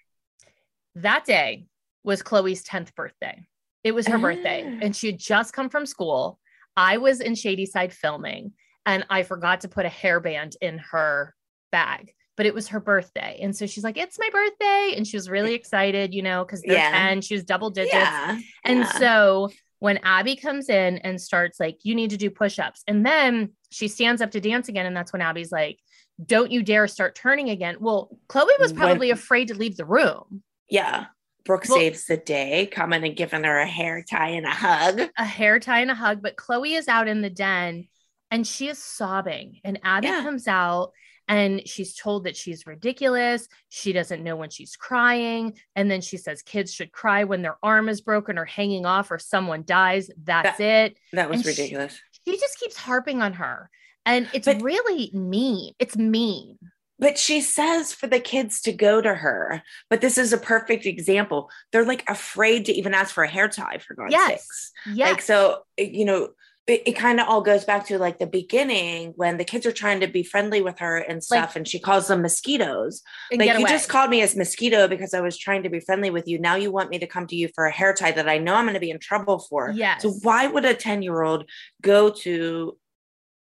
That day was Chloe's 10th birthday. It was her birthday, Ah. and she had just come from school. I was in Shadyside filming, and I forgot to put a hairband in her bag, but it was her birthday. And so she's like, It's my birthday. And she was really excited, you know, because they're Yeah. 10, she was double digits. Yeah. And yeah. so when Abby comes in and starts like, you need to do push-ups, and then she stands up to dance again, and that's when Abby's like, "Don't you dare start turning again." Well, Chloe was When- probably afraid to leave the room. yeah. Brooke Well- saves the day, coming and giving her a hair tie and a hug. A hair tie and a hug, but Chloe is out in the den, and she is sobbing. And Abby Yeah. comes out, and she's told that she's ridiculous. She doesn't know when she's crying. And then she says kids should cry when their arm is broken or hanging off or someone dies. That's That- it. That was And ridiculous. She, just keeps harping on her. And it's But- really mean. It's mean. But she says for the kids to go to her. But this is a perfect example. They're like afraid to even ask for a hair tie, for God's Yes. sakes. Yes. Like, so, you know, it, it kind of all goes back to like the beginning when the kids are trying to be friendly with her and stuff, and she calls them mosquitoes. Like, you just called me as mosquito because I was trying to be friendly with you. Now you want me to come to you for a hair tie that I know I'm going to be in trouble for. Yeah. So, why would a 10 year old go to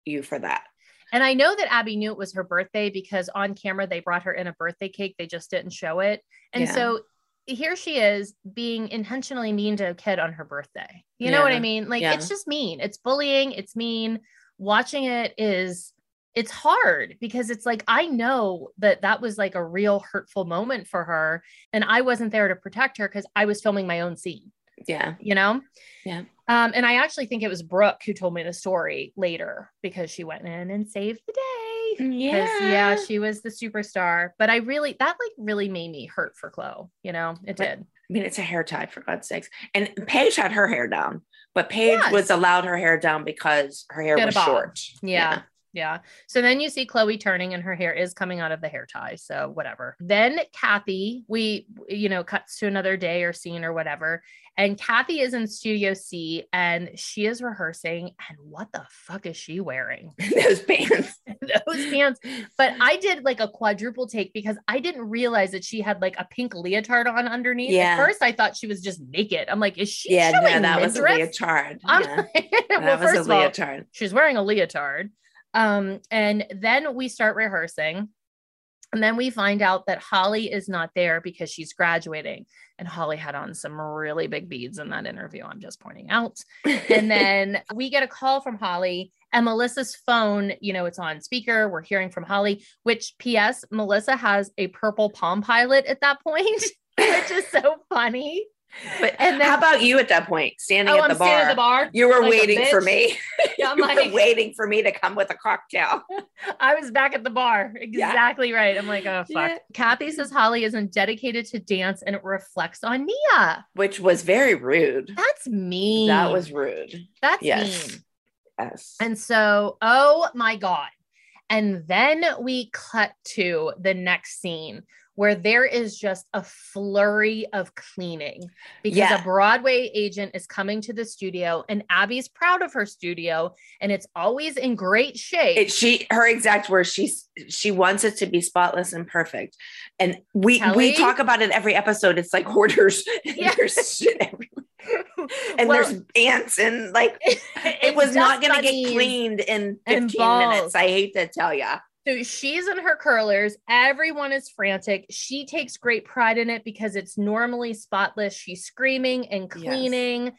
you for that? And I know that Abby knew it was her birthday because on camera they brought her in a birthday cake. They just didn't show it. And Yeah. so here she is being intentionally mean to a kid on her birthday. You know what I mean? Like Yeah. it's just mean. It's bullying. It's mean. Watching it is it's hard because it's like I know that that was like a real hurtful moment for her and I wasn't there to protect her cuz I was filming my own scene Yeah. you know? Yeah. Um, and I actually think it was Brooke who told me the story later because she went in and saved the day. Mm, 'Cause, yeah, she was the superstar. But I really that like really made me hurt for Chloe, you know, it But- did. I mean, it's a hair tie for God's sakes. And Paige had her hair down, but Paige Yes. was allowed her hair down because her hair Get was short. Yeah. Yeah. So then you see Chloe turning and her hair is coming out of the hair tie. So whatever. Then Cathy, we, you know, cuts to another day or scene or whatever. And Cathy is in Studio C and she is rehearsing. And what the fuck is she wearing? [laughs] Those pants. [laughs] Those pants. But I did like a quadruple take because I didn't realize that she had like a pink leotard on underneath. Yeah. At first, I thought she was just naked. I'm like, is she Yeah, no, that was a leotard. Yeah. [laughs] like- That well, was a first of all, leotard. she's wearing a leotard. Um, and then we start rehearsing. And then we find out that Holly is not there because she's graduating. And Holly had on some really big beads in that interview. I'm just pointing out. And then [laughs] we get a call from Holly and Melissa's phone, you know, it's on speaker. We're hearing from Holly, which PS, Melissa has a purple Palm Pilot at that point, [laughs] which is so funny. But And then- how about you at that point, standing Oh, at the I'm bar? standing at the bar. You were like waiting for me. [laughs] Yeah, I'm you were like- waiting for me to come with a cocktail. [laughs] I was back at the bar. Exactly right. I'm like, oh, fuck. Yeah. Cathy says Holly isn't dedicated to dance and it reflects on Nia. Which was very rude. That's mean. That was rude. That's Yes. mean. Yes. And so, oh my God. And then we cut to the next scene where there is just a flurry of cleaning because Yeah. a Broadway agent is coming to the studio and Abby's proud of her studio and it's always in great shape. It, she her exact words she's she wants it to be spotless and perfect and we Kelly? we talk about it every episode it's like hoarders and [laughs] Yeah. there's shit everywhere [laughs] and Well, there's ants and like [laughs] it it's was not going to get cleaned in 15 balls. minutes i hate to tell you So she's in her curlers. Everyone is frantic. She takes great pride in it because it's normally spotless. She's screaming and Yes. cleaning.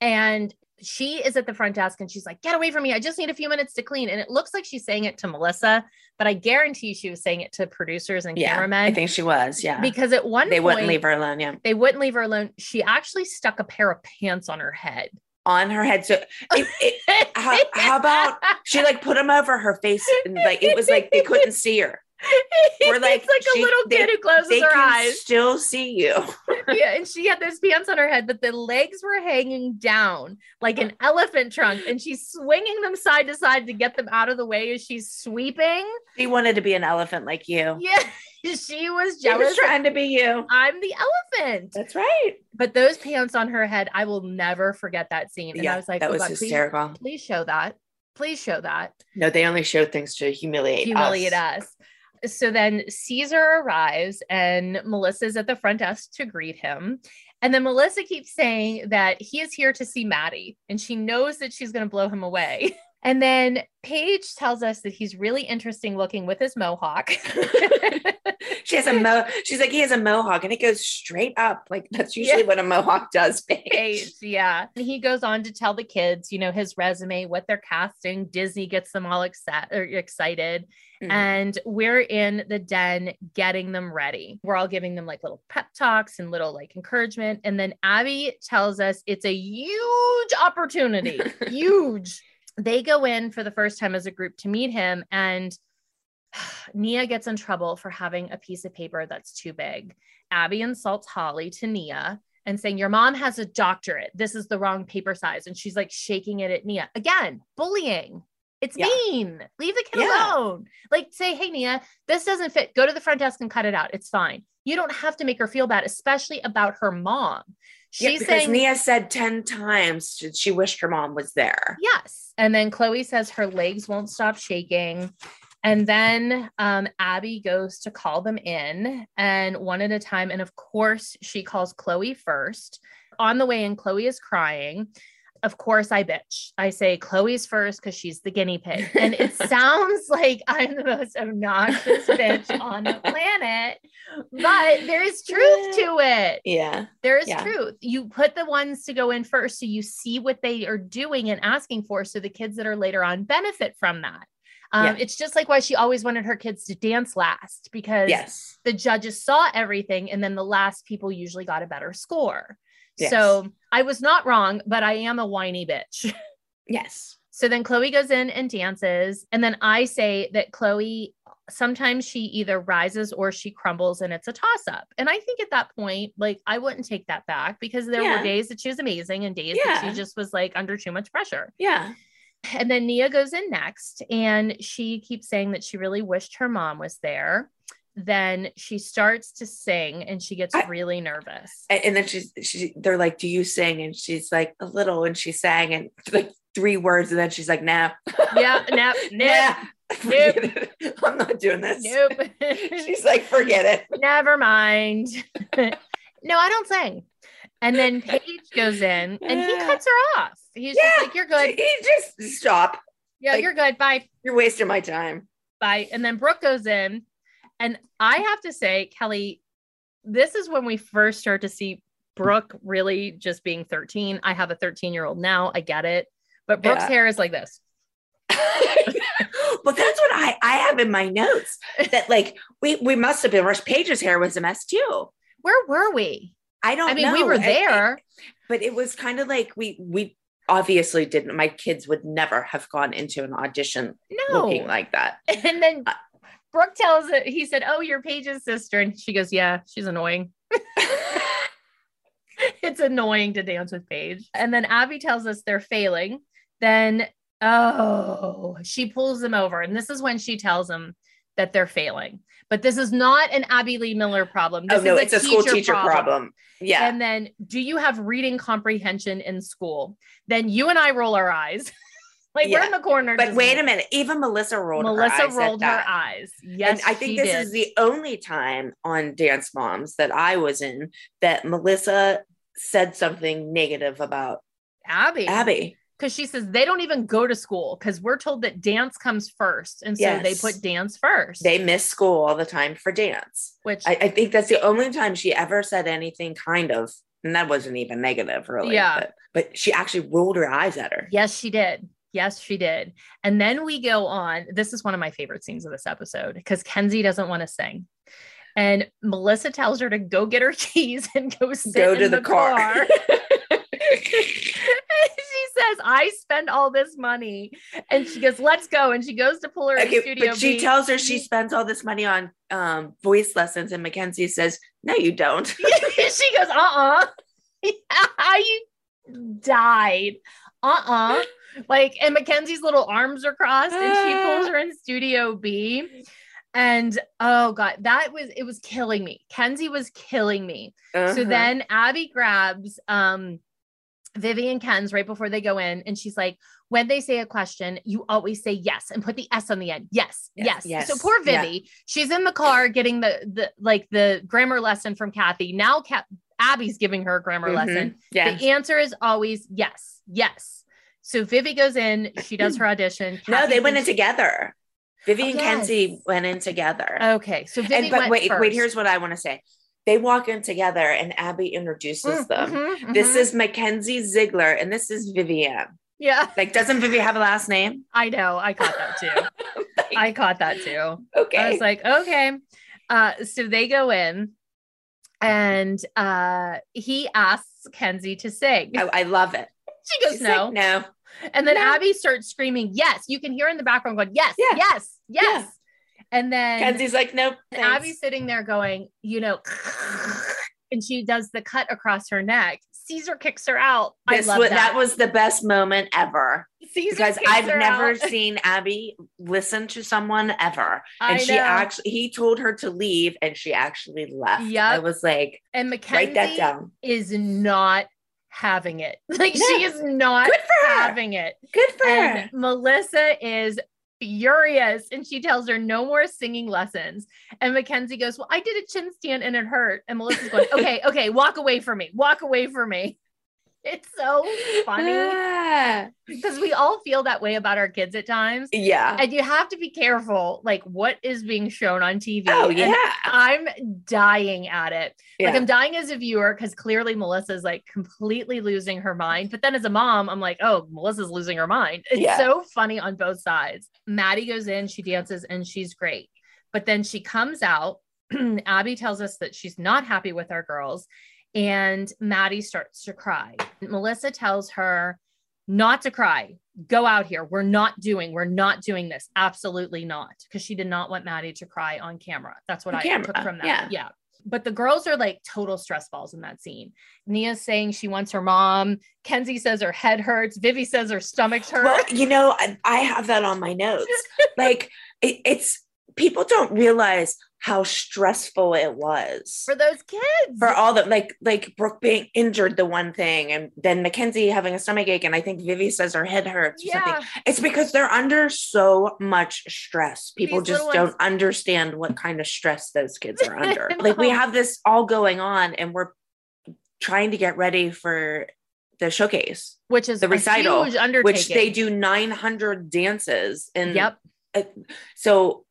And she is at the front desk and she's like, Get away from me. I just need a few minutes to clean. And it looks like she's saying it to Melissa, but I guarantee she was saying it to producers and yeah cameramen. i think she was yeah because at one they point, wouldn't leave her alone yeah They wouldn't leave her alone. She actually stuck a pair of pants on her head. On her head. So it, it, [laughs] how, how about she like put them over her face and like it was like they couldn't see her [laughs] we're like it's like a little they- kid who closes they her can eyes. still see you [laughs] yeah, and she had those pants on her head, but the legs were hanging down like an elephant trunk, and she's swinging them side to side to get them out of the way as she's sweeping. she wanted to be an elephant like you Yeah, [laughs] she was She jealous. was trying to be you. I'm the elephant. That's right. But those pants on her head, I will never forget that scene. And Yeah, I was like, that oh was God, please- hysterical. Please, show that. Please show that. No, they only show things to humiliate, humiliate us. us. So then Caesar arrives and Melissa's at the front desk to greet him. And then Melissa keeps saying that he is here to see Maddie and she knows that she's going to blow him away. [laughs] And then Paige tells us that he's really interesting looking with his mohawk. [laughs] She has a mo. She's like, he has a mohawk, and it goes straight up. Like that's usually Yeah. what a mohawk does. Paige. Paige, yeah. And he goes on to tell the kids, you know, his resume, what they're casting. Disney gets them all excited. Mhm. And we're in the den getting them ready. We're all giving them like little pep talks and little like encouragement. And then Abby tells us it's a huge opportunity, [laughs] huge. They go in for the first time as a group to meet him. And [sighs] Nia gets in trouble for having a piece of paper that's too big. Abby insults Holly to Nia and saying, Your mom has a doctorate. This is the wrong paper size. And she's like shaking it at Nia. Again, bullying. It's Yeah. mean. Leave the kid Yeah. alone. Like, say, Hey, Nia, this doesn't fit. Go to the front desk and cut it out. It's fine. You don't have to make her feel bad, especially about her mom. Yeah, She's because saying, Nia said 10 times she wished her mom was there. Yes. And then Chloe says her legs won't stop shaking. And then um, Abby goes to call them in and one at a time. And of course, she calls Chloe first. On the way in, Chloe is crying. Of course, I bitch. I say Chloe's first because she's the guinea pig. And it [laughs] sounds like I'm the most obnoxious bitch on the planet, but there is truth to it. Yeah. There is Yeah. truth. You put the ones to go in first so you see what they are doing and asking for so the kids that are later on benefit from that. Um, Yeah. It's just like why she always wanted her kids to dance last because Yes. the judges saw everything and then the last people usually got a better score. Yes. So I was not wrong, but I am a whiny bitch. [laughs] Yes. So then Chloe goes in and dances. And then I say that Chloe sometimes she either rises or she crumbles and it's a toss up. And I think at that point, like I wouldn't take that back because there Yeah. were days that she was amazing and days that she just was like under too much pressure. Yeah. And then Nia goes in next and she keeps saying that she really wished her mom was there. Then she starts to sing and she gets I- really nervous. And, then she's she they're like, Do you sing? And she's like, a little, and she sang and [laughs] like three words, and then she's like, nah. Yeah, nope, nope, Nah. Nope. I'm not doing this. nope. [laughs] She's like, forget it. [laughs] never mind. no, I don't sing. And then Paige goes in and he cuts her off. He's just like, You're good. He just stop. Yeah, like- you're good. Bye. You're wasting my time. Bye. And then Brooke goes in. And I have to say, Kelly, this is when we first start to see Brooke really just being 13. I have a 13 year old now. I get it. But Brooke's Yeah. hair is like this. [laughs] well, that's what I I have in my notes. That like we we must have been Rush Paige's hair was a mess too. Where were we? I don't I mean, we know. were And- there. but it was kind of like we we obviously didn't my kids would never have gone into an audition No. looking like that [laughs] And then uh, Brooke tells it, he said, Oh, you're Paige's sister. And she goes, Yeah, she's annoying. [laughs] it's annoying to dance with Paige. And then Abby tells us they're failing. Then, oh, she pulls them over. And this is when she tells them that they're failing. But this is not an Abby Lee Miller problem. Oh, this oh no is it's a school teacher problem, yeah And then, do you have reading comprehension in school? Then you and I roll our eyes. [laughs] like we're in the corner. but wait a minute even melissa rolled Melissa her rolled her that. eyes. Yes, and i think this did. is the only time on dance moms that i was in that melissa said something negative about Abby. abby Because she says they don't even go to school because we're told that dance comes first. And so they put dance first. they miss school all the time for dance which I, I think that's the only time she ever said anything kind of and that wasn't even negative really Yeah. but, but she actually rolled her eyes at her yes, she did. Yes, she did. And then we go on. This is one of my favorite scenes of this episode because Kenzie doesn't want to sing. And Melissa tells her to go get her [laughs] keys and go sit go in to the, car, [laughs] [laughs] she says, I spend all this money. And she goes, let's go. And she goes to pull her in okay, studio. but she B. tells her she spends all this money on um, voice lessons and mackenzie says no you don't she goes, uh-uh. I died. Uh-uh. Like, and Mackenzie's little arms are crossed and she pulls [gasps] her in studio B. And oh god, that was it was killing me. Kenzie was killing me. So Uh-huh. then Abby grabs um Vivian Ken's right before they go in, and she's like, when they say a question, you always say yes and put the S on the end. Yes, yes. Yes, So yes, poor yeah. She's in the car getting the the like the grammar lesson from Cathy. Now Kat, Abby's giving her a grammar Mhm. lesson. yeah The answer is always yes, yes. So Vivi goes in, she does her audition. [clears throat] no Cathy they went in thinks- together vivi Oh, and yes. kenzie went in together Okay, so Vivi and but wait first. wait here's what i want to say they walk in together and abby introduces Mm, them mhm, this mhm. is mackenzie ziegler and this is vivienne yeah. like doesn't vivi have a last name I know. I caught that too. [laughs] I caught that too. okay I was like, okay. Uh, so they go in and uh, he asks Kenzie to sing. I, I love it she goes, She's no. like, no And then no. Abby starts screaming, yes. You can hear in the background going, yes, Yeah. yes, yes. And then Kenzie's like, nope. and. Abby's sitting there going, you know, [laughs] and she does the cut across her neck. Caesar kicks her out. This I love was, that. that was the best moment ever Caesar because kicks I've her never out. [laughs] seen Abby listen to someone ever. I And she know. actually, he told her to leave and she actually left. Yeah. I was like, and Mackenzie write that down. is not having it. [laughs] Like No. she is not Good for her. having it. Good for And her. Melissa is furious and she tells her no more singing lessons. And Mackenzie goes, Well, I did a chin stand and it hurt. And Melissa's going, [laughs] Okay, okay, walk away from me. Walk away from me. It's so funny Ah. because we all feel that way about our kids at times. Yeah. And you have to be careful, like what is being shown on TV. Oh, And yeah. I'm dying at it. Like I'm dying as a viewer because clearly Melissa's like completely losing her mind. But then as a mom, I'm like, oh, Melissa's losing her mind. It's Yeah. so funny on both sides. Maddie goes in, she dances, and she's great. But then she comes out. [clears throat] Abby tells us that she's not happy with our girls. And Maddie starts to cry. Melissa tells her not to cry. Go out here. We're not doing, we're not doing this. Absolutely not. Because she did not want Maddie to cry on camera. That's what On I camera, took from that. yeah. yeah. But the girls are like total stress balls in that scene. Nia's saying she wants her mom. Kenzie says her head hurts. Vivi says her stomach hurts. Well, you know, I, I have that on my notes. [laughs] like it, it's people don't realize how stressful it was for those kids. for all the like like Brooke being injured the one thing and then Mackenzie having a stomach ache and I think Vivi says her head hurts or yeah. something. It's because they're under so much stress. People These just don't ones- understand what kind of stress those kids are [laughs] under. I like we have this all going on and we're trying to get ready for the showcase, which is the a recital, huge undertaking. which they do 900 dances and Yep. so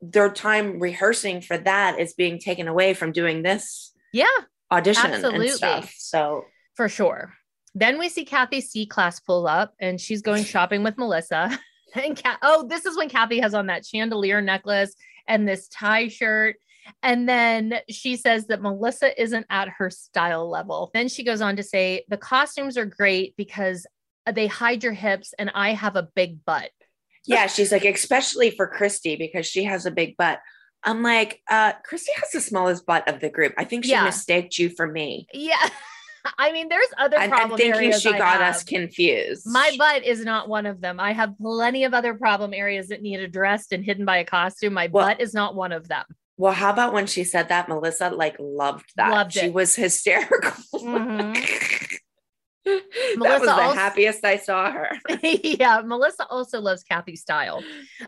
their time rehearsing for that is being taken away from doing this Yeah, audition Absolutely. and stuff. So for sure. Then we see Cathy C class pull up and she's going [laughs] shopping with Melissa. [laughs] And Kat, oh, this is when Cathy has on that chandelier necklace and this tie shirt. And then she says that Melissa isn't at her style level. Then she goes on to say the costumes are great because they hide your hips and I have a big butt. Yeah, she's like, especially for Christi because she has a big butt. I'm like, uh, Christi has the smallest butt of the group. I think she Yeah. mistaked you for me. Yeah. [laughs] I mean, there's other I'm, I'm thinking areas she I got have. us confused. My butt is not one of them. I have plenty of other problem areas that need addressed and hidden by a costume. My Well- butt is not one of them. well, how about when she said that? Melissa like loved that. Loved she it. was hysterical. [laughs] Mhm. [laughs] that Melissa was the also- happiest I saw her. [laughs] yeah, Melissa also loves Cathy's style.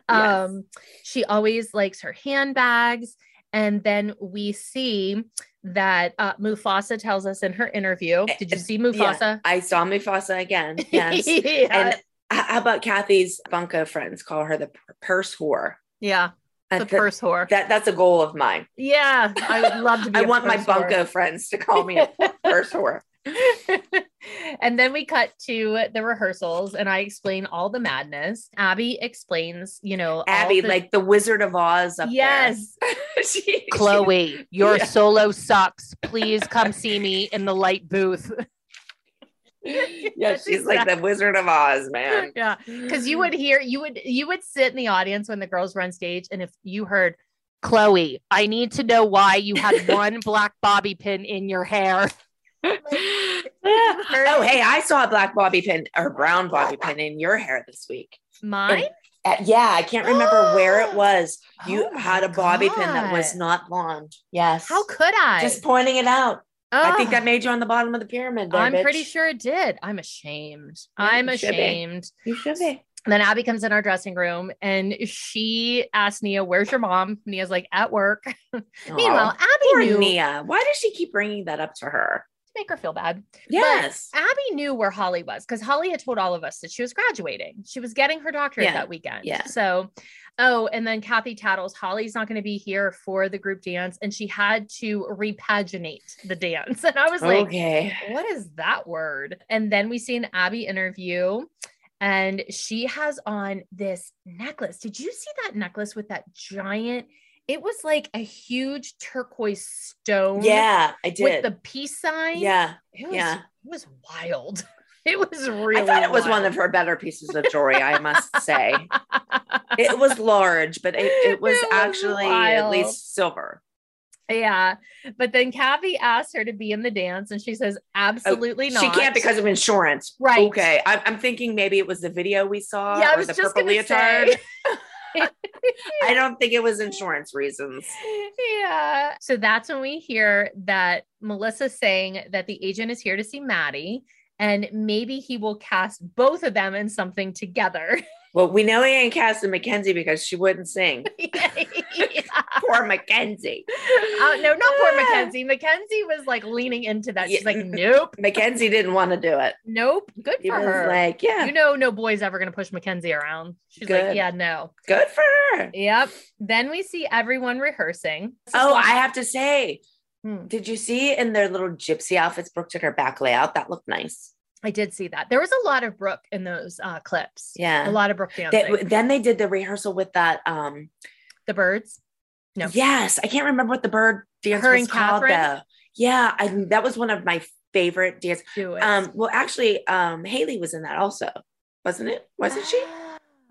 Um, she always likes her handbags. And then we see that uh, Mufasa tells us in her interview. Did you see Yeah, Mufasa? I saw Mufasa again. [laughs] Yes. yeah. And how about Cathy's bunko friends call her the purse whore? yeah, the That's purse whore. That that's a goal of mine. yeah, I would love to be. I want my bunko friends to call me a purse whore. [laughs] and then we cut to the rehearsals and I explain all the madness. Abby explains, you know, Abby, the- like the Wizard of Oz up yes, [laughs] there. She- Chloe, your Yeah. solo sucks. Please come see me in the light booth. [laughs] yeah, That's she's like the Wizard of Oz, man. yeah, because you would hear, you would, you would sit in the audience when the girls were on stage, and if you heard, Chloe, I need to know why you had one black bobby pin in your hair. [laughs] oh, hey, I saw a black bobby pin or brown bobby pin in your hair this week. Mine? Uh, yeah, I can't remember where it [gasps] was. You Oh had a bobby pin that was not blonde. Yes. How could I? Just pointing it out. I think that made you on the bottom of the pyramid. There, I'm bitch. pretty sure it did. I'm ashamed. Yeah, I'm you should ashamed. You should be. And then Abby comes in our dressing room and she asks Nia, Where's your mom? Nia's like, At work. [laughs] Meanwhile, poor Abby knew Nia. Why does she keep bringing that up to her? To make her feel bad. Yes. But Abby knew where Holly was because Holly had told all of us that she was graduating. She was getting her doctorate Yeah. that weekend. Yeah. So, oh, and then Cathy tattles Holly's not going to be here for the group dance. And she had to repaginate the dance. [laughs] And I was like, okay. what is that word? And then we see an Abby interview and she has on this necklace. Did you see that necklace with that giant? It was like a huge turquoise stone. Yeah, I did. With the peace sign. yeah. It was, yeah. It was wild. [laughs] It was really I thought it was one of her better pieces of jewelry, I must say. [laughs] it was large, but it, it was It was actually at least silver. Yeah. But then Cathy asked her to be in the dance and she says, oh, absolutely Oh, not. She can't because of insurance. Right. Okay. I'm, I'm thinking maybe it was the video we saw Yeah, or was the just purple leotard. [laughs] I don't think it was insurance reasons. yeah. So that's when we hear that Melissa's saying that the agent is here to see Maddie and maybe he will cast both of them in something together. [laughs] Well, we know he ain't casting Mackenzie because she wouldn't sing. [laughs] [laughs] Poor Mackenzie. Uh, no, not poor [sighs] Mackenzie. Mackenzie was like leaning into that. She's Yeah. like, nope, Mackenzie didn't want to do it. nope. Good He for was her. like, yeah, You know, no boy's ever going to push Mackenzie around. She's like, yeah, no. good for her. Yep. Then we see everyone rehearsing. Oh, I have to say, Hmm. did you see in their little gypsy outfits? Brooke took her back layout. That looked nice. I did see that. There was a lot of Brooke in those uh, clips. Yeah. A lot of Brooke dancing. They, then they did the rehearsal with that. Um, the birds. No. Yes, I can't remember what the bird dance Her was called Catherine? though. Yeah, I, that was one of my favorite dance. Do it. Um, well, actually, um, Haley was in that also, wasn't it? Wasn't she?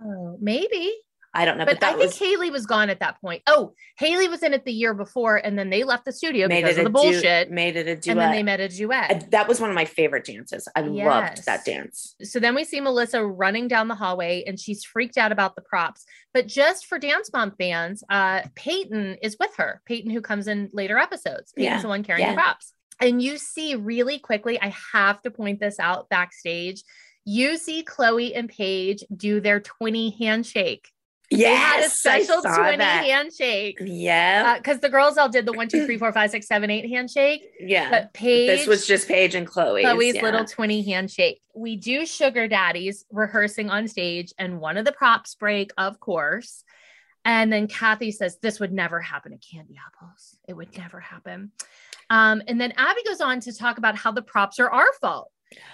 Oh, maybe. I don't know, But, but, I think was Haley was gone at that point. Oh, Haley was in it the year before, and then they left the studio made because of the a du- bullshit. made it a duet. and then they met a duet. That was one of my favorite dances. I Yes. loved that dance. so then we see Melissa running down the hallway and she's freaked out about the props. But just for Dance Mom fans, uh, Peyton is with her. Peyton, who comes in later episodes. Peyton's Yeah, the one carrying yeah. the props. And you see really quickly, I have to point this out backstage. You see Chloe and Paige do their 20 handshake. They had a Yes, special I saw 20 that. handshake. Yeah, Because the girls all did the one, two, three, [clears throat] four, five, six, seven, eight handshake. yeah. But Paige this was just Paige and Chloe. Chloe's little 20 handshake. We do sugar daddies rehearsing on stage, and one of the props break, of course. And then Cathy says, This would never happen at Candy Apples. It would never happen. Um, and then Abby goes on to talk about how the props are our fault.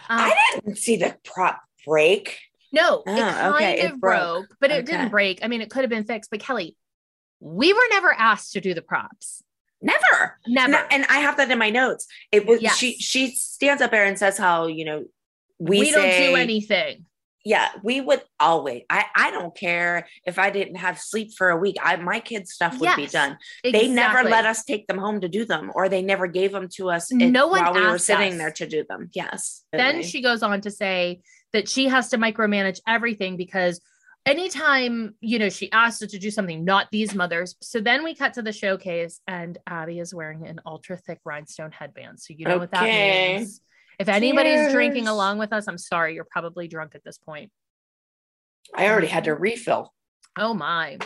Um, I didn't see the prop break. No, it Oh, kind okay, it of broke. broke, but it Okay. didn't break. I mean, it could have been fixed, but Kelly, we were never asked to do the props. Never. Never. No, and I have that in my notes. It was Yes. she she stands up there and says how, you know, we, we, don't do anything. Yeah, we would always. I I don't care if I didn't have sleep for a week. I my kids' stuff would be Yes, done. They never let us take them home to do them, or they never gave them to us. No one while we were sitting us. there to do them. Yes. then she goes on to say that she has to micromanage everything because anytime you know she asks her to do something not these mothers. So then we cut to the showcase and abby is wearing an ultra thick rhinestone headband. So you know what that means. If anybody's drinking along with us i'm sorry you're probably drunk at this point. I already had to mm-hmm. refill. oh my.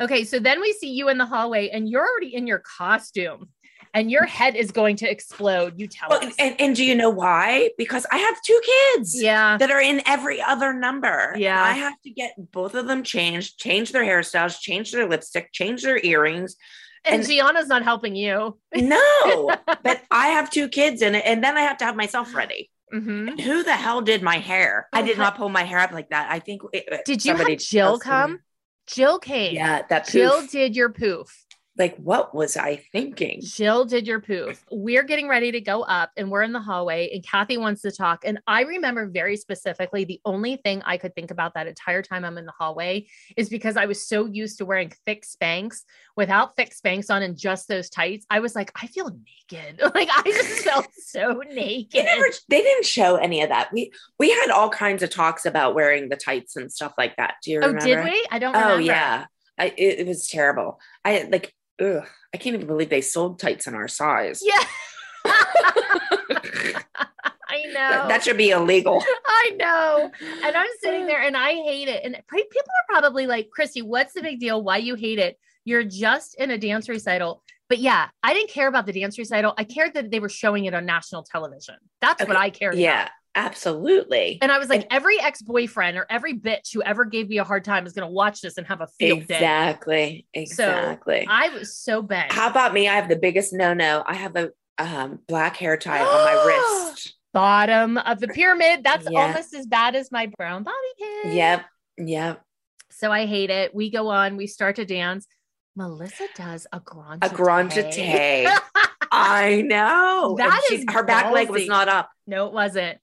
Okay so then we see you in the hallway and you're already in your costume and your head is going to explode you tell Well, us and, and do you know why? Because I have two kids. yeah that are in every other number. Yeah. I have to get both of them changed, change their hairstyles, change their lipstick, change their earrings. and, and- gianna's not helping you No, [laughs] but I have two kids in it, and then I have to have myself ready. Mhm. Who the hell did my hair? I did not pull my hair up like that. I think. It, Did you somebody have Jill come? Jill came. Yeah, that Jill did your poof. Like, what was I thinking? Jill did your poof. We're getting ready to go up and we're in the hallway and Cathy wants to talk. And I remember very specifically the only thing I could think about that entire time I'm in the hallway is because I was so used to wearing thick Spanx without thick Spanx on and just those tights. I was like, I feel naked. [laughs] Like I just [laughs] felt so They naked. never. They didn't show any of that. We we had all kinds of talks about wearing the tights and stuff like that. Do you remember oh, did we? I don't Oh yeah, I, it, it was terrible. I like. Ugh, I can't even believe they sold tights in our size. Yeah. [laughs] [laughs] I know. That, that should be illegal. [laughs] I know. And I'm sitting there [sighs] and I hate it. And people are probably like, Christi, what's the big deal? Why you hate it? You're just in a dance recital. But yeah, I didn't care about the dance recital. I cared that they were showing it on national television. That's what I cared Yeah, about. Absolutely. And I was like, every ex boyfriend or every bitch who ever gave me a hard time is going to watch this and have a field day. Exactly. Exactly. I was so bad. How about me? I have the biggest no no. I have a um, black hair tie on my [gasps] wrist. Bottom of the pyramid. That's Yeah. almost as bad as my brown bobby pin. Yep. Yep. So I hate it. We go on, we start to dance. Melissa does a grand A grand jeté. [laughs] I know. And That she- is her back leg was not up. No, it wasn't.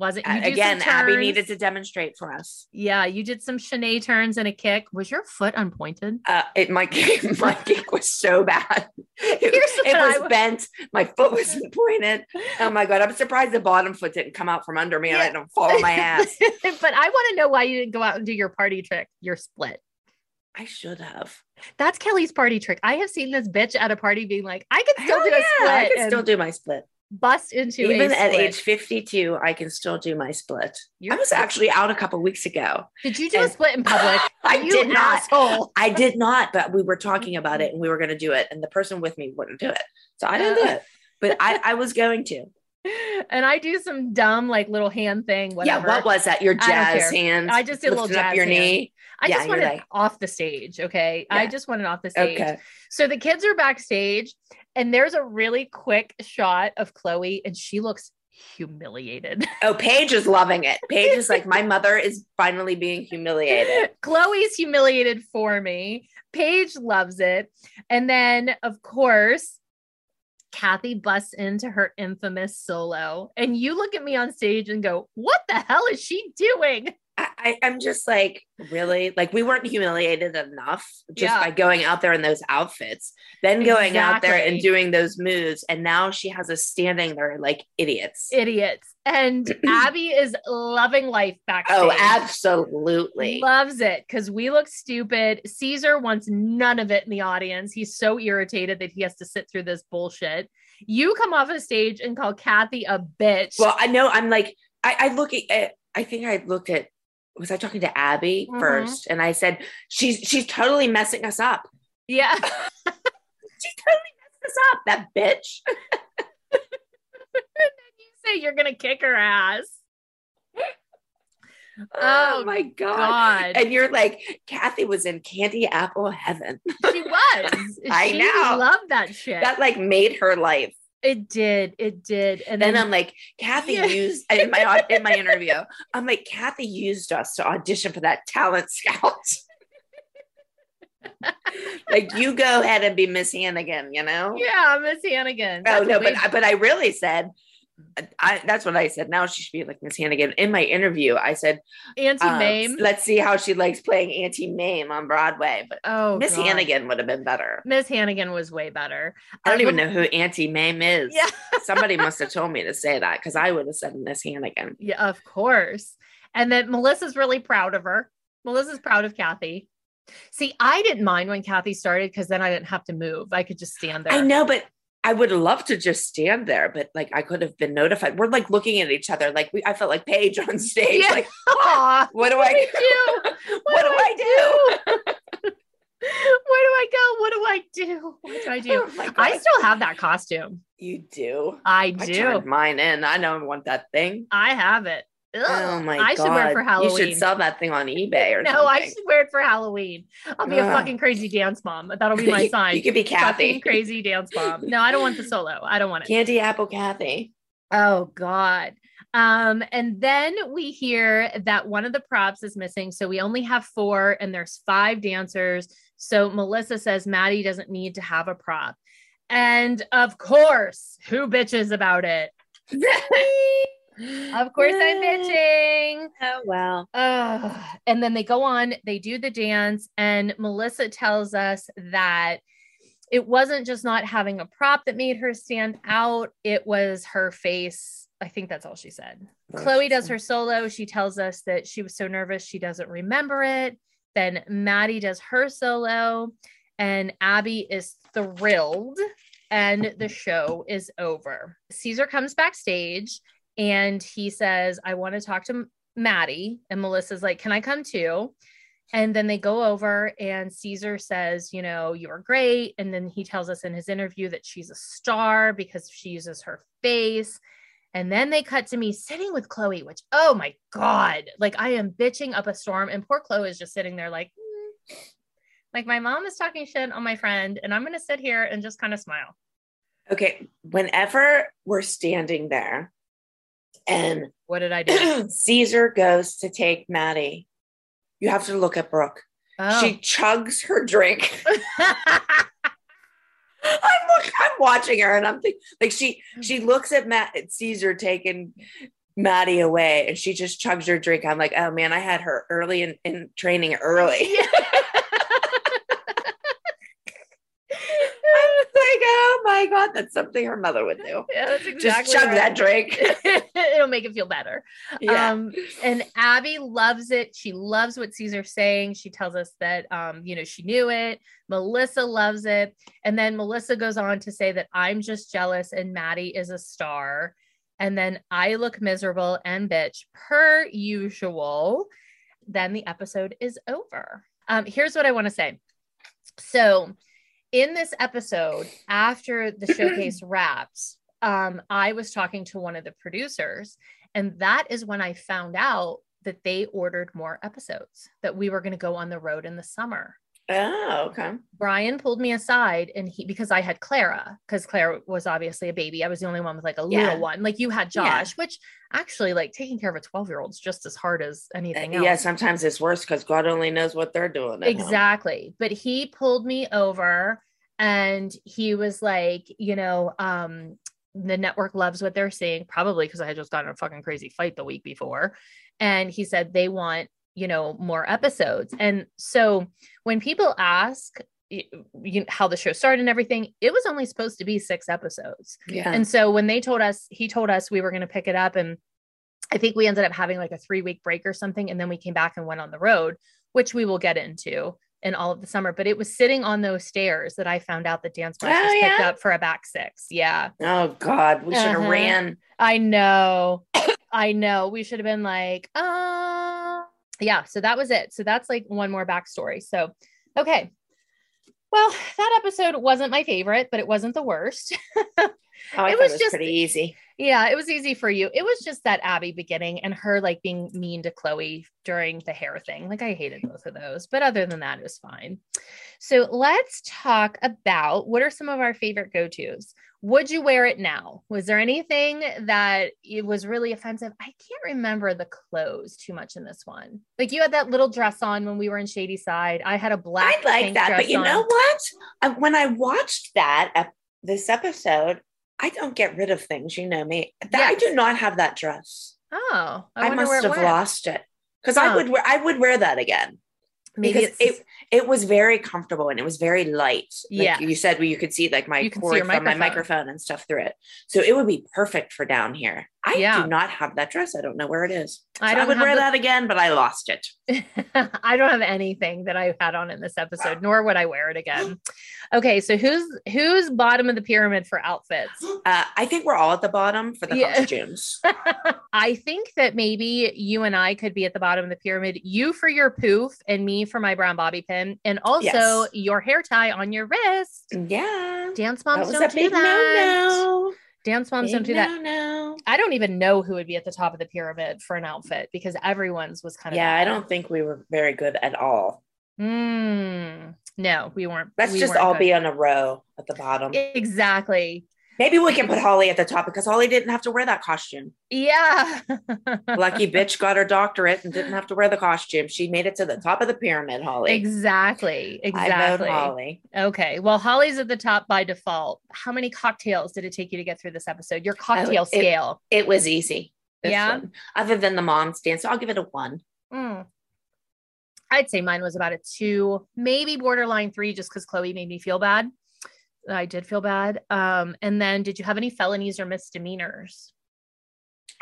Wasn't you again, Abby needed to demonstrate for us. Yeah, you did some chaîné turns and a kick. Was your foot unpointed? Uh, it my kick, [laughs] my kick was so bad. It, it was bent. My foot wasn't pointed. Oh my god! I'm surprised the bottom foot didn't come out from under me and I didn't fall on my ass. [laughs] but I want to know why you didn't go out and do your party trick, your split. I should have. That's Kelly's party trick. I have seen this bitch at a party being like, I can still Hell do a split. I can and still do my split. Bust into Even at age 52, I can still do my split. You're I was actually out a couple weeks ago. Did you do a split in public? [gasps] I You did not. asshole. I did not, but we were talking about it and we were going to do it, and the person with me wouldn't do it, so I didn't do Uh. it. But I, I was going to. [laughs] And I do some dumb like little hand thing, whatever. Yeah, what was that? Your jazz hands. I just did a little lifting up jazz your hand. knee. I Yeah, just you're wanted like- off the stage. Okay. I Yeah. just wanted off the stage. Okay. So the kids are backstage, and there's a really quick shot of Chloe, and she looks humiliated. [laughs] Oh, Paige is loving it. Paige is like, [laughs] my mother is finally being humiliated. [laughs] Chloe's humiliated for me. Paige loves it. And then, of course, Cathy busts into her infamous solo. And you look at me on stage and go, What the hell is she doing? I, I'm just like, really? Like, we weren't humiliated enough just Yeah. by going out there in those outfits, then going out there and doing those moves. And now she has us standing there like idiots. Idiots. And [clears throat] Abby is loving life backstage. oh, absolutely. Loves it because we look stupid. Caesar wants none of it in the audience. He's so irritated that he has to sit through this bullshit. You come off a stage and call Cathy a bitch. Well, I know I'm like, I, I look at, I think I looked at, was I talking to Abby Mhm. first? And I said, she's, she's totally messing us up. yeah. [laughs] She's totally messing us up, that bitch. [laughs] And then you say you're gonna kick her ass. Oh, Oh, my God. God. And you're like, Cathy was in candy apple heaven. She was. [laughs] I she know. Loved that shit. That like made her life. It did. It did. And then then, I'm like, Cathy Yeah. used in my in my interview. I'm like, Cathy used us to audition for that talent scout. [laughs] like, you go ahead and be Miss Hannigan, you know? yeah, Miss Hannigan. Oh no, but I, but I really said, I that's what I said. Now she should be like Miss Hannigan. In my interview, I said, Auntie um, Mame. let's see how she likes playing Auntie Mame on Broadway. But Oh, Miss God. Hannigan would have been better. Miss Hannigan was way better. I don't Uh, even know who Auntie Mame is. Yeah. [laughs] Somebody must have told me to say that because I would have said Miss Hannigan. Yeah, of course. And then Melissa's really proud of her. Melissa's proud of Cathy. See, I didn't mind when Cathy started because then I didn't have to move. I could just stand there. I know, but I would love to just stand there, but like I could have been notified. We're like looking at each other, like we. I felt like Paige on stage. Yeah. Like, [laughs] Aw, what do I [laughs] do? do? What do I do? [laughs] Where do I go? What do I do? What do I do? Oh. I still have that costume. You do. I I do. turned mine in. I don't want that thing. I have it. Ugh. Oh my I god! should wear it for Halloween. You should sell that thing on eBay or [laughs] something. no, something. I should wear it for Halloween. I'll be a fucking crazy dance mom. That'll be [laughs] my sign. you could be Fucking Cathy. crazy dance mom. No, I don't want the solo. I don't want it. Candy apple Cathy. Oh God. Um, and then we hear that one of the props is missing. So we only have four, and there's five dancers. So Melissa says Maddie doesn't need to have a prop. And of course, who bitches about it? [laughs] Of course, I'm bitching. Oh well. Ugh. And then they go on, they do the dance, and Melissa tells us that it wasn't just not having a prop that made her stand out, it was her face. I think that's all she said. That's Chloe does her solo. She tells us that she was so nervous she doesn't remember it. Then Maddie does her solo, and Abby is thrilled, and the show is over. Caesar comes backstage and he says, I want to talk to Maddie. And Melissa's like, Can I come too? And then they go over, and Caesar says, You know, you're great. And then he tells us in his interview that she's a star because she uses her face. And then they cut to me sitting with Chloe, which, oh my God, like I am bitching up a storm. And poor Chloe is just sitting there, like, "Mm." like my mom is talking shit on my friend, and I'm going to sit here and just kind of smile. Okay. Whenever we're standing there, and What did I do? [clears throat] Caesar goes to take Maddie, you have to look at Brooke. Oh. She chugs her drink. [laughs] [laughs] I'm look, I'm watching her and I'm thinking like she she mm. looks at Matt at Caesar taking Maddie away and she just chugs her drink. I'm like, oh man, I had her early in, in training early. [laughs] I was like, oh my God, that's something her mother would do. Yeah, that's Just chug right. that drink. [laughs] It'll make it feel better. Yeah. Um, and Abby loves it. She loves what Caesar's saying. She tells us that um, you know, she knew it. Melissa loves it. And then Melissa goes on to say that I'm just jealous and Maddie is a star. And then I look miserable and bitch per usual. Then the episode is over. Um, here's what I want to say. So, in this episode, after the [clears throat] showcase wraps, um, I was talking to one of the producers, and that is when I found out that they ordered more episodes, that we were going to go on the road in the summer. Oh, okay. Brian pulled me aside and he because I had Clara, because Clara was obviously a baby. I was the only one with like a Yeah. little one. Like you had Yeah. Josh, which actually like taking care of a 12 year old is just as hard as anything else. Uh, Yeah, sometimes it's worse because God only knows what they're doing. at home. Exactly. But he pulled me over and he was like, you know, um, the network loves what they're seeing, probably because I had just gotten a fucking crazy fight the week before. And he said they want, you know, more episodes. And so when people ask, you how the show started and everything, it was only supposed to be six episodes. Yeah. And so when they told us, he told us we were going to pick it up. And I think we ended up having like a three week break or something. And then we came back and went on the road, which we will get into in all of the summer. But it was sitting on those stairs that I found out that Dance Moms Oh, was picked yeah? up for a back six. Yeah. oh God, we should have Uh-huh. ran. I know. [coughs] I know. We should have been like, uh, yeah. So that was it. So that's like one more backstory. So, okay. Well, that episode wasn't my favorite, but it wasn't the worst. [laughs] Oh, I It was it was just- pretty easy. Yeah, it was easy for you. It was just that Abby beginning and her like being mean to Chloe during the hair thing. Like I hated both of those, but other than that, it was fine. So let's talk about what are some of our favorite go tos. Would you wear it now? Was there anything that it was really offensive? I can't remember the clothes too much in this one. Like you had that little dress on when we were in Shadyside. I had a black. I like that, but you on. know what? I, when I watched that this episode, I don't get rid of things. You know me. That, I do not have that dress. Oh, I, I, must have went. lost it because I would wear, I would wear that again. Maybe because it it was very comfortable and it was very light. Like Yeah. you said, where you could see like my You can see cord from my microphone. microphone and stuff through it. So it would be perfect for down here. I Yeah. do not have that dress. I don't know where it is. I So don't would wear the- that again, but I lost it. [laughs] I don't have anything that I had on in this episode, nor would I wear it again. Okay, so who's who's bottom of the pyramid for outfits? [gasps] Uh, I think we're all at the bottom for the Yeah. costumes. [laughs] I think that maybe you and I could be at the bottom of the pyramid. You for your poof, and me for my brown bobby pin, and also Yes. your hair tie on your wrist. Yeah. Dance That moms was don't a do big that. no Dance moms no. don't do that. No. I don't even know who would be at the top of the pyramid for an outfit because everyone's was kind of Yeah, I don't think we were very good at all. Mm, no, we weren't. Let's we just weren't all good. be on a row at the bottom. exactly. Maybe we can put Holly at the top because Holly didn't have to wear that costume. Yeah. [laughs] Lucky bitch got her doctorate and didn't have to wear the costume. She made it to the top of the pyramid, Holly. Exactly. I Exactly. Holly. Okay. Well, Holly's at the top by default. How many cocktails did it take you to get through this episode? Your cocktail Oh, it- scale. It was easy. Yeah? one. Other than the mom's dance, I'll give it a one. Mm. I'd say mine was about a two, maybe borderline three, just because Chloe made me feel bad. I did feel bad. Um, and then did you have any felonies or misdemeanors?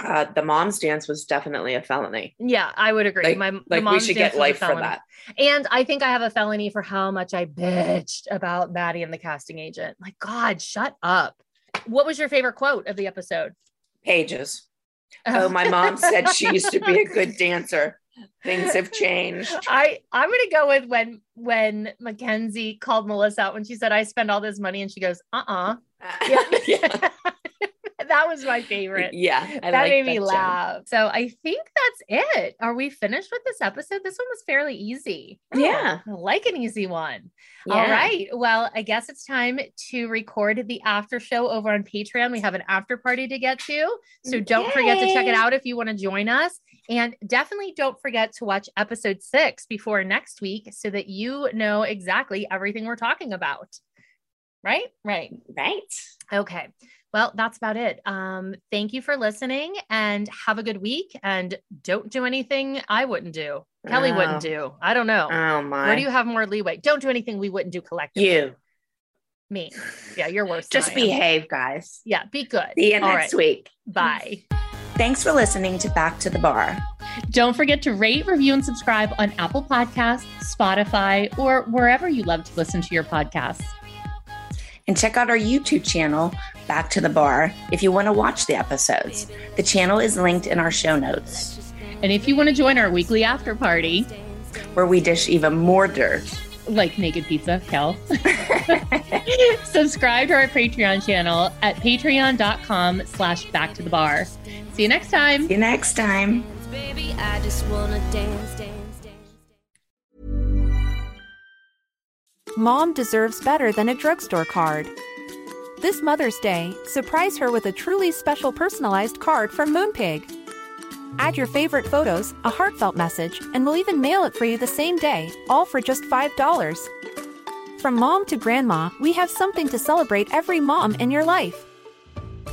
Uh, the mom's dance was definitely a felony. Yeah, I would agree. Like, My like we should get life for that. And I think I have a felony for how much I bitched about Maddie and the casting agent. Like, God, shut up. What was your favorite quote of the episode? Paige's. Oh, my mom said she used to be a good [laughs] dancer. Things have changed. [laughs] I I'm gonna go with when when Mackenzie called Melissa out when she said I spend all this money and she goes uh uh [laughs] yeah. Yeah. [laughs] that was my favorite. Yeah, I that like made me that, too. laugh. So I think that's it. Are we finished with this episode? This one was fairly easy. Yeah. I like an easy one. All Yeah. right. Well I guess it's time to record the after show over on Patreon. We have an after party to get to. So don't forget to check it out if you want to join us and definitely don't forget to watch episode six before next week so that you know exactly everything we're talking about. Right? Right. Right. Okay. Well, that's about it. Um, thank you for listening and have a good week. And don't do anything I wouldn't do. Kelly Oh. wouldn't do. I don't know. Oh my. Where do you have more leeway? Don't do anything we wouldn't do collectively. You. Me. Yeah, you're worse. than Just behave, guys. Yeah, be good. See you All next right. week. Bye. Thanks for listening to Back to the Barre. Don't forget to rate, review, and subscribe on Apple Podcasts, Spotify, or wherever you love to listen to your podcasts. And check out our YouTube channel, Back to the Barre, if you want to watch the episodes. The channel is linked in our show notes, And if you want to join our weekly after party, where we dish even more dirt. like Naked Pizza, Kel, [laughs] subscribe to our Patreon channel at patreon.com slash back to the barre. See you next time. See you next time. Baby, I just wanna dance, dance, dance. Mom deserves better than a drugstore card. This Mother's Day, surprise her with a truly special personalized card from Moonpig. Add your favorite photos, a heartfelt message, and we'll even mail it for you the same day, all for just $5. From mom to grandma, we have something to celebrate every mom in your life.